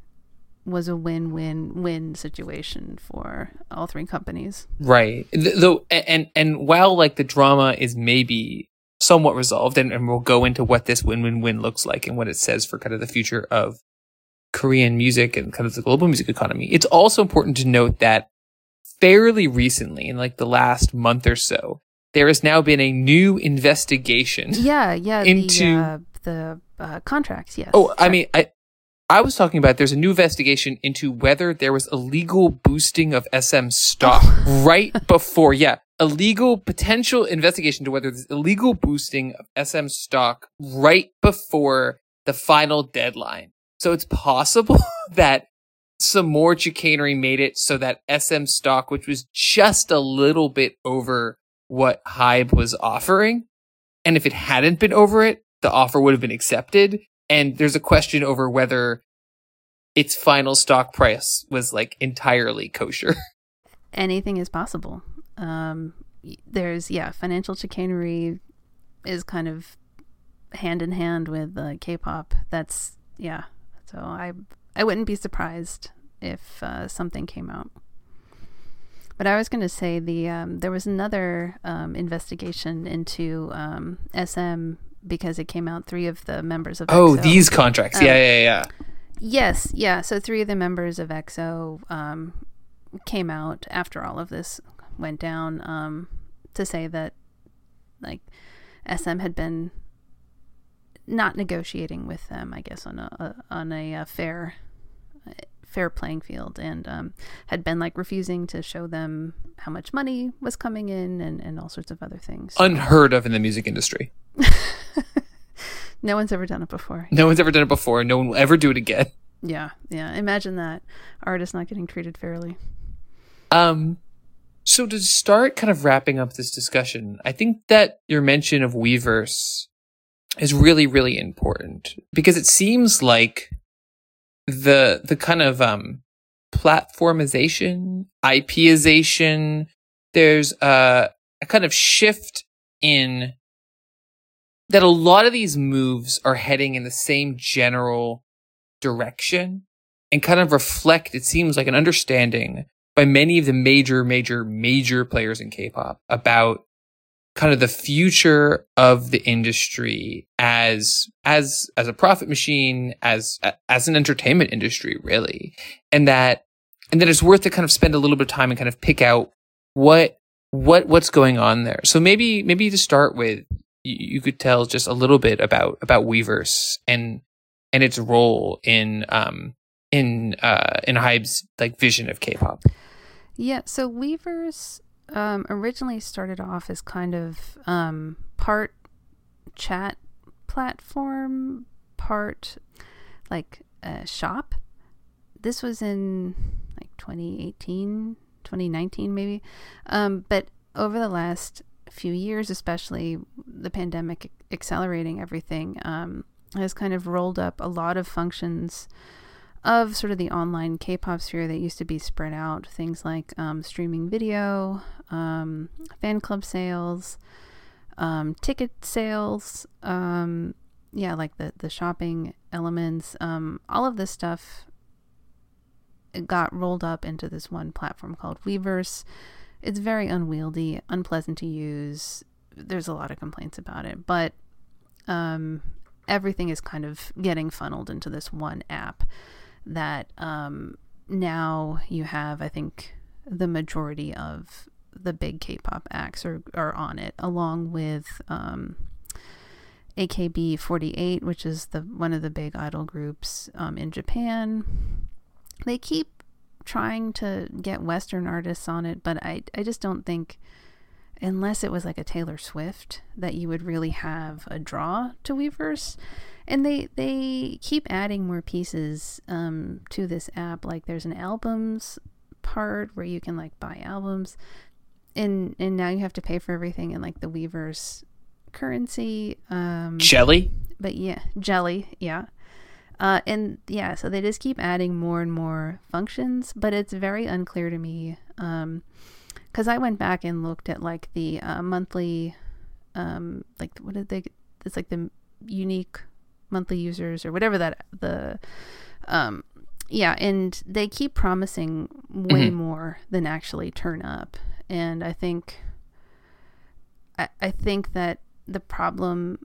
was a win-win-win situation for all three companies. Right. Though and and while like the drama is maybe somewhat resolved and, and we'll go into what this win-win-win looks like and what it says for kind of the future of Korean music and kind of the global music economy. It's also important to note that fairly recently in like the last month or so, there has now been a new investigation. Yeah, yeah. Into the, uh, the uh, contracts, yes. Oh, I mean, I, I was talking about there's a new investigation into whether there was illegal boosting of SM stock *laughs* right before, yeah, illegal potential investigation to whether there's illegal boosting of SM stock right before the final deadline. So it's possible *laughs* that some more chicanery made it so that SM stock, which was just a little bit over what Hybe was offering, and if it hadn't been over it, the offer would have been accepted and there's a question over whether its final stock price was like entirely kosher. *laughs* Anything is possible. Um, there's yeah, financial chicanery is kind of hand in hand with uh, K-pop. That's yeah. So I I wouldn't be surprised if uh, something came out. But I was going to say the um, there was another um, investigation into um, SM because it came out three of the members of oh EXO, these contracts yeah um, yeah yeah yes yeah so three of the members of EXO um, came out after all of this went down um, to say that like SM had been not negotiating with them I guess on a, a on a, a fair fair playing field and um, had been like refusing to show them how much money was coming in and, and all sorts of other things. Unheard of in the music industry. *laughs* no one's ever done it before. No one's ever done it before. No one will ever do it again. Yeah, yeah. Imagine that artist not getting treated fairly. Um, so to start kind of wrapping up this discussion, I think that your mention of Weverse is really, really important because it seems like the the kind of um platformization, IPization, there's a, a kind of shift in that a lot of these moves are heading in the same general direction and kind of reflect, it seems like an understanding by many of the major, major, major players in K-pop about kind of the future of the industry as as as a profit machine as as an entertainment industry really. And that and that it's worth to kind of spend a little bit of time and kind of pick out what what what's going on there. So maybe maybe to start with you, could tell just a little bit about about weverse and and its role in um in uh in hybe's like vision of k-pop yeah so weverse um, originally started off as kind of um, part chat platform, part like a shop. This was in like 2018, 2019 maybe. Um, but over the last few years, especially the pandemic accelerating everything, um, has kind of rolled up a lot of functions of sort of the online K-pop sphere that used to be spread out. Things like um, streaming video, um, fan club sales, um, ticket sales, um, yeah, like the the shopping elements. Um, all of this stuff got rolled up into this one platform called Weverse. It's very unwieldy, unpleasant to use. There's a lot of complaints about it, but um, everything is kind of getting funneled into this one app that um, now you have, I think, the majority of the big K-pop acts are, are on it, along with um, AKB48, which is the one of the big idol groups um, in Japan. They keep trying to get Western artists on it, but I I just don't think unless it was like a Taylor Swift that you would really have a draw to Weverse and they they keep adding more pieces um, to this app. Like there's an albums part where you can like buy albums, and and now you have to pay for everything in like the Weverse currency. Um, jelly. But yeah, jelly. Yeah. Uh, and yeah, so they just keep adding more and more functions, but it's very unclear to me. Um, because I went back and looked at like the uh, monthly, um, like what did they? It's like the unique monthly users or whatever that the um yeah and they keep promising way mm-hmm. more than actually turn up and i think I, I think that the problem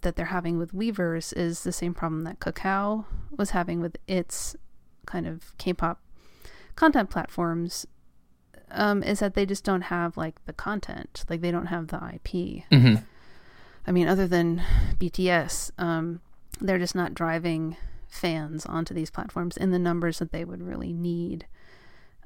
that they're having with weverse is the same problem that kakao was having with its kind of k-pop content platforms um, is that they just don't have like the content like they don't have the ip mm-hmm. I mean, other than BTS, um, they're just not driving fans onto these platforms in the numbers that they would really need.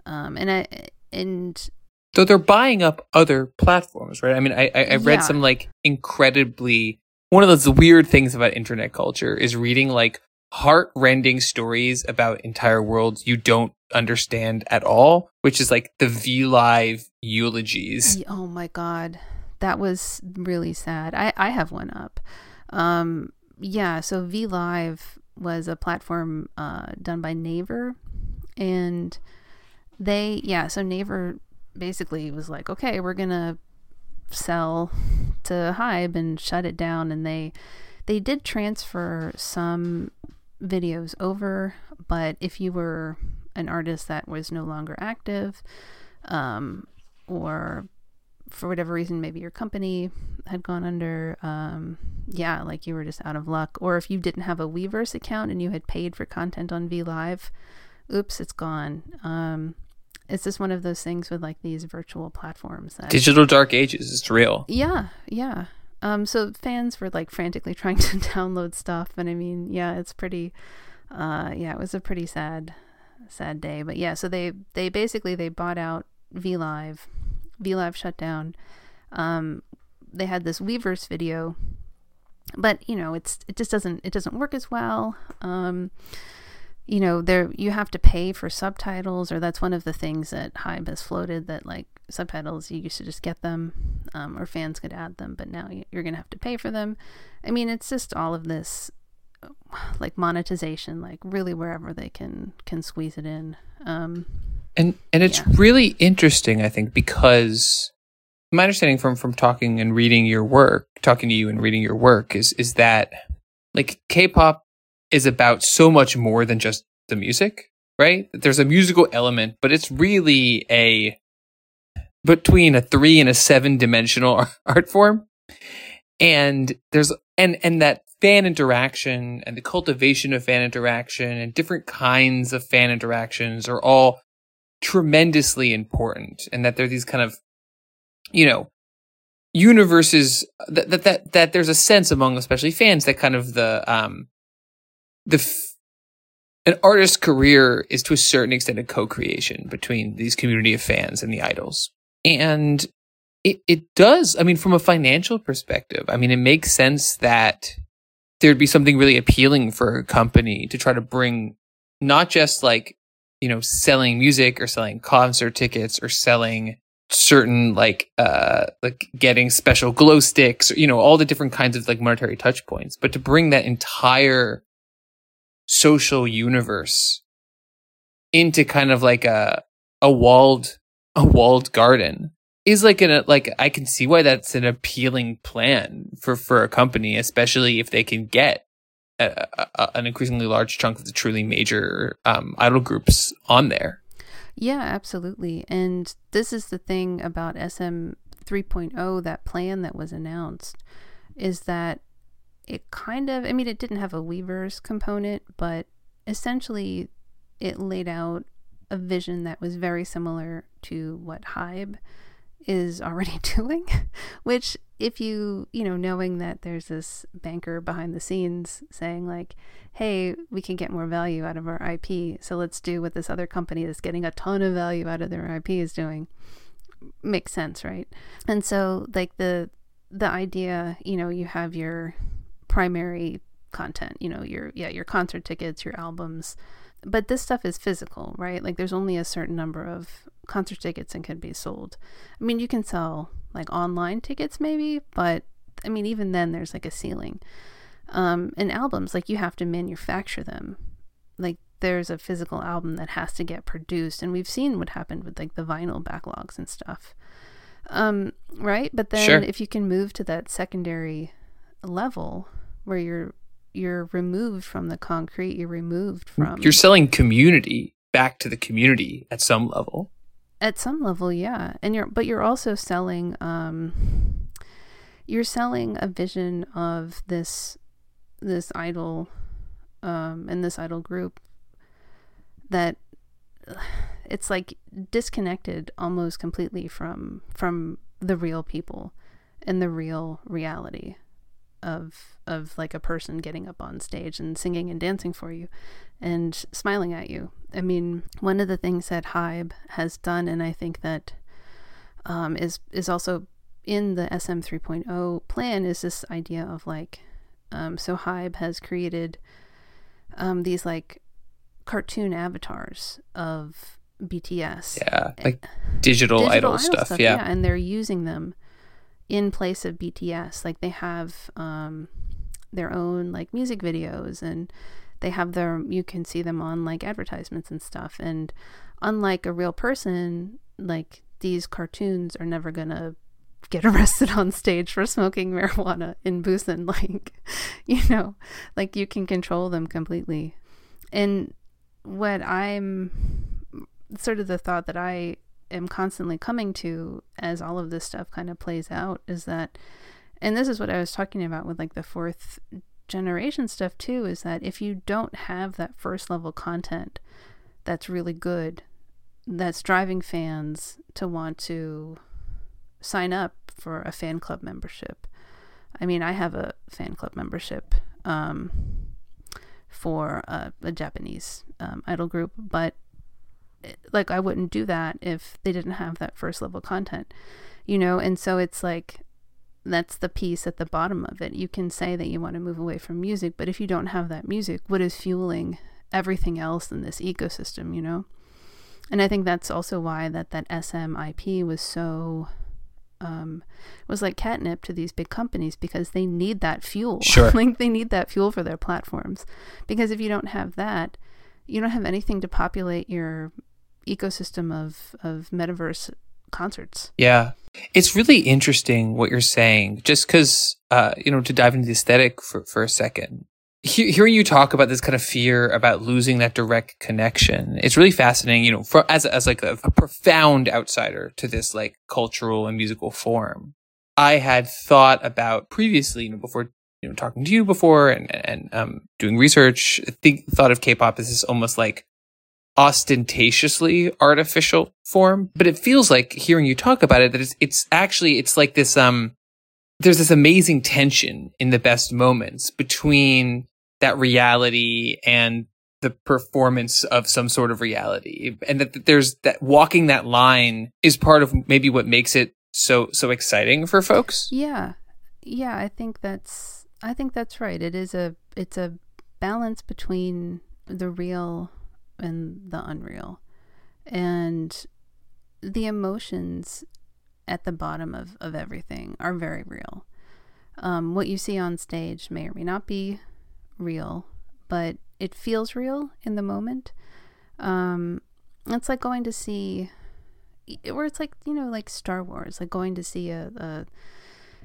Um, and I and though they're buying up other platforms, right? I mean, I I, I read yeah. some like incredibly one of those weird things about internet culture is reading like heart-rending stories about entire worlds you don't understand at all, which is like the V Live eulogies. Oh my god that was really sad. I, I have one up. Um, yeah, so V Live was a platform uh, done by Naver, and they yeah, so Naver basically was like, okay, we're gonna sell to Hybe and shut it down, and they they did transfer some videos over, but if you were an artist that was no longer active, um, or for whatever reason, maybe your company had gone under, um, yeah, like you were just out of luck. Or if you didn't have a Weverse account and you had paid for content on V Live, oops, it's gone. Um, it's just one of those things with like these virtual platforms. That, Digital dark ages, it's real. Yeah, yeah. Um, so fans were like frantically *laughs* trying to download stuff, and I mean, yeah, it's pretty. Uh, yeah, it was a pretty sad, sad day. But yeah, so they they basically they bought out V Live VLive shut down. Um, they had this Weverse video, but you know, it's it just doesn't it doesn't work as well. Um, you know, there you have to pay for subtitles, or that's one of the things that Hybe has floated that like subtitles you used to just get them, um, or fans could add them, but now you're gonna have to pay for them. I mean, it's just all of this *sighs* like monetization, like really wherever they can can squeeze it in. Um, and and it's yeah. really interesting, I think, because my understanding from from talking and reading your work, talking to you and reading your work is is that like K-pop is about so much more than just the music, right? There's a musical element, but it's really a between a three and a seven dimensional *laughs* art form. And there's, and, and that fan interaction and the cultivation of fan interaction and different kinds of fan interactions are all tremendously important. And that they're these kind of, you know, universes that, that, that, that there's a sense among especially fans that kind of the, um, the, f- an artist's career is to a certain extent a co-creation between these community of fans and the idols. And it, it does. I mean, from a financial perspective, I mean, it makes sense that there'd be something really appealing for a company to try to bring not just like, you know, selling music or selling concert tickets or selling certain like uh like getting special glow sticks or, you know all the different kinds of like monetary touch points but to bring that entire social universe into kind of like a a walled a walled garden is like an like I can see why that's an appealing plan for for a company, especially if they can get a, a, an increasingly large chunk of the truly major um, idol groups on there. Yeah, absolutely. And this is the thing about SM 3.0, that plan that was announced, is that it kind of, I mean, it didn't have a Weverse component, but essentially it laid out a vision that was very similar to what Hybe is already *laughs* doing, which if you, you know, knowing that there's this banker behind the scenes saying like, "Hey, we can get more value out of our IP, so let's do what this other company that's getting a ton of value out of their IP is doing." Makes sense, right? And so like the the idea, you know, you have your primary content, you know, your yeah, your concert tickets, your albums, but this stuff is physical, right? Like there's only a certain number of concert tickets and can be sold. I mean, you can sell like online tickets maybe, but I mean, even then there's like a ceiling. Um, and albums, like you have to manufacture them. Like there's a physical album that has to get produced, and we've seen what happened with like the vinyl backlogs and stuff. Um, right? But then Sure. if you can move to that secondary level where you're you're removed from the concrete, you're removed from You're selling community back to the community at some level. at some level yeah and you're but you're also selling um you're selling a vision of this this idol um and this idol group that *sighs* it's like disconnected almost completely from from the real people and the real reality of of like a person getting up on stage and singing and dancing for you and smiling at you. I mean, one of the things that Hybe has done, and I think that um, is is also in the SM 3.0 plan, is this idea of like, um, so Hybe has created um, these like cartoon avatars of BTS, Yeah. Like digital, idol, stuff. Yeah. and they're using them in place of BTS. Like they have um, their own like music videos, and they have their you can see them on like advertisements and stuff. And unlike a real person, like these cartoons are never gonna get *laughs* arrested on stage for smoking marijuana in Busan. Like, *laughs* you know, like you can control them completely. And what I'm sort of the thought that I am constantly coming to as all of this stuff kind of plays out is that and this is what I was talking about with like the fourth generation stuff too is that if you don't have that first level content that's really good that's driving fans to want to sign up for a fan club membership. I mean, I have a fan club membership um, for a, a Japanese um, idol group, but like I wouldn't do that if they didn't have that first level content, you know. And so it's like that's the piece at the bottom of it. You can say that you want to move away from music, but if you don't have that music, what is fueling everything else in this ecosystem, you know? And I think that's also why that that SM IP was so um, was like catnip to these big companies because they need that fuel. *laughs* Sure. like they need that fuel for their platforms. Because if you don't have that, you don't have anything to populate your ecosystem of of metaverse concerts. Yeah. It's really interesting what you're saying, just because, uh, you know, to dive into the aesthetic for, for a second, he- hearing you talk about this kind of fear about losing that direct connection, it's really fascinating. You know, for as as like a, a profound outsider to this like cultural and musical form, I had thought about previously, you know, before you know talking to you before and and um doing research. Think thought of K-pop as this almost like ostentatiously artificial form, but it feels like hearing you talk about it that it's it's actually it's like this um there's this amazing tension in the best moments between that reality and the performance of some sort of reality and that, that there's that walking that line is part of maybe what makes it so so exciting for folks Yeah. Yeah, I think that's I think that's right. It is a it's a balance between the real and the unreal. And the emotions at the bottom of, of everything are very real. Um, what you see on stage may or may not be real, but it feels real in the moment. Um, it's like going to see, or it's like, you know, like Star Wars, like going to see a, a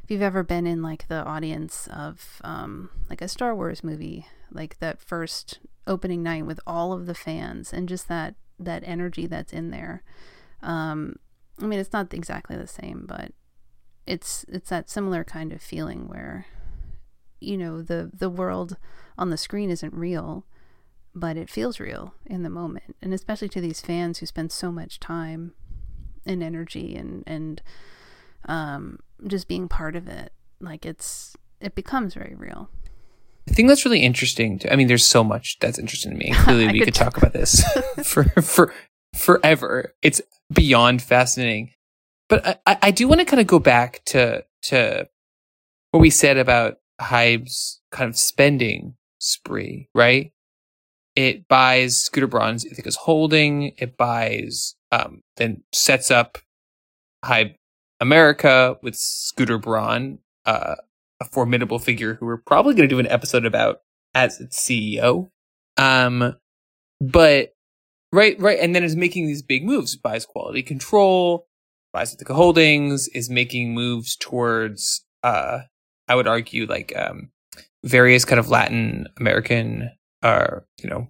if you've ever been in like the audience of um, like a Star Wars movie, like that first opening night with all of the fans and just that that energy that's in there. Um, I mean, it's not exactly the same, but it's it's that similar kind of feeling where you know the the world on the screen isn't real, but it feels real in the moment, and especially to these fans who spend so much time and energy and and um, just being part of it. Like it's it becomes very real. I think that's really interesting. To, I mean, there's so much that's interesting to me. Clearly, *laughs* we could could talk about this *laughs* *laughs* for for forever. It's beyond fascinating. But I- I, I do want to kind of go back to to what we said about Hybe's kind of spending spree, right? It buys Scooter Braun's Ithaca's Holding. It buys, um, then sets up Hybe America with Scooter Braun, uh, a formidable figure who we're probably going to do an episode about as its CEO. Um, but right, right, and then is making these big moves. Buys quality control, buys Ithaca Holdings, is making moves towards, uh, I would argue, like um, various kind of Latin American, uh, you know,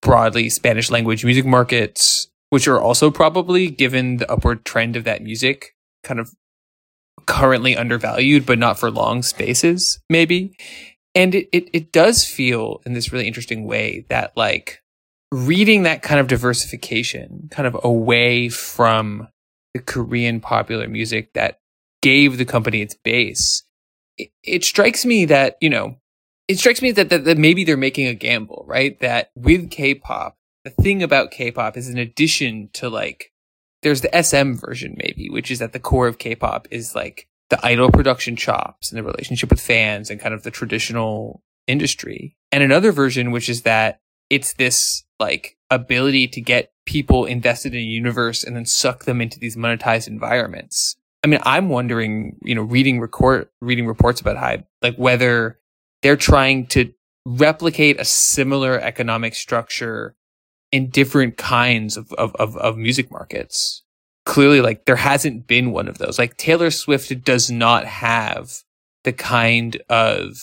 broadly Spanish language music markets, which are also probably, given the upward trend of that music, kind of currently undervalued, but not for long spaces, maybe. And it, it, it does feel in this really interesting way that like reading that kind of diversification kind of away from the Korean popular music that gave the company its base, it, it strikes me that, you know, it strikes me that, that, that maybe they're making a gamble, right? That with K-pop, the thing about K-pop is in addition to like, there's the SM version maybe, which is at the core of K-pop is like the idol production chops and the relationship with fans and kind of the traditional industry. And another version, which is that it's this like ability to get people invested in a universe and then suck them into these monetized environments. I mean, I'm wondering, you know, reading record, reading reports about Hybe, like whether they're trying to replicate a similar economic structure in different kinds of, of, of, of music markets. Clearly, like there hasn't been one of those. Like Taylor Swift does not have the kind of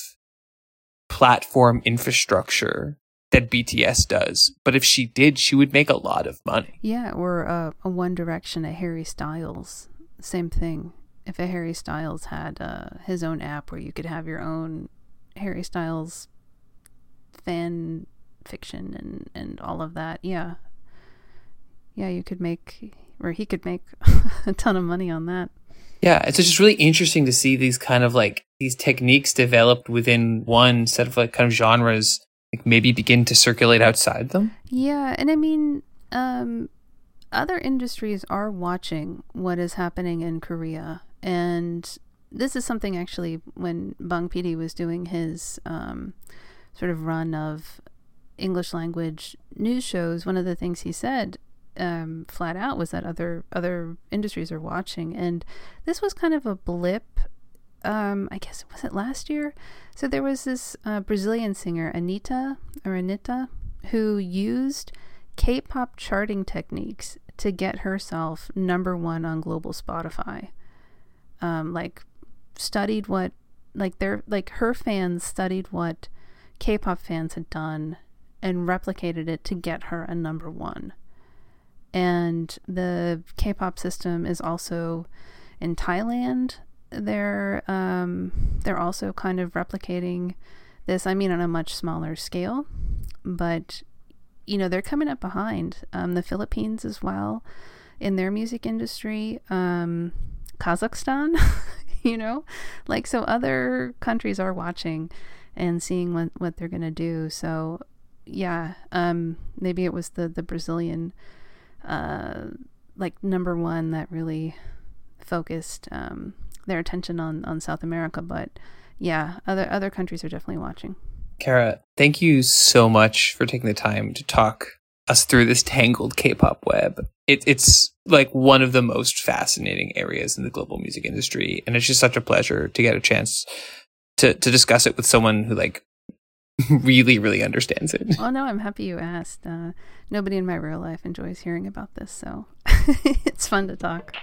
platform infrastructure that BTS does. But if she did, she would make a lot of money. Yeah, or uh, a One Direction, a Harry Styles, same thing. If a Harry Styles had uh, his own app where you could have your own Harry Styles fan fiction and and all of that, yeah, yeah, you could make or he could make *laughs* a ton of money on that. Yeah, it's just really interesting to see these kind of like these techniques developed within one set of like kind of genres like maybe begin to circulate outside them. Yeah, and I mean, um, other industries are watching what is happening in Korea, and this is something actually when Bang PD was doing his um, sort of run of English language news shows. One of the things he said um, flat out was that other other industries are watching, and this was kind of a blip. Um, I guess it was it last year? So there was this uh, Brazilian singer Anitta or Anitta who used K-pop charting techniques to get herself number one on global Spotify. Um, like studied what like their like her fans studied what K-pop fans had done and replicated it to get her a number one. And the K-pop system is also in Thailand. They're um, they're also kind of replicating this. I mean, on a much smaller scale, but you know they're coming up behind um, the Philippines as well in their music industry. Um, Kazakhstan, *laughs* you know, like so other countries are watching and seeing what what they're gonna do. So yeah, um, maybe it was the the Brazilian uh, like number one that really focused um, their attention on on South America, but yeah, other other countries are definitely watching. Kara, thank you so much for taking the time to talk us through this tangled K-pop web. It, it's like one of the most fascinating areas in the global music industry, and it's just such a pleasure to get a chance to to discuss it with someone who like *laughs* really really understands it. Well, no, I'm happy you asked. Uh, nobody in my real life enjoys hearing about this, so *laughs* it's fun to talk.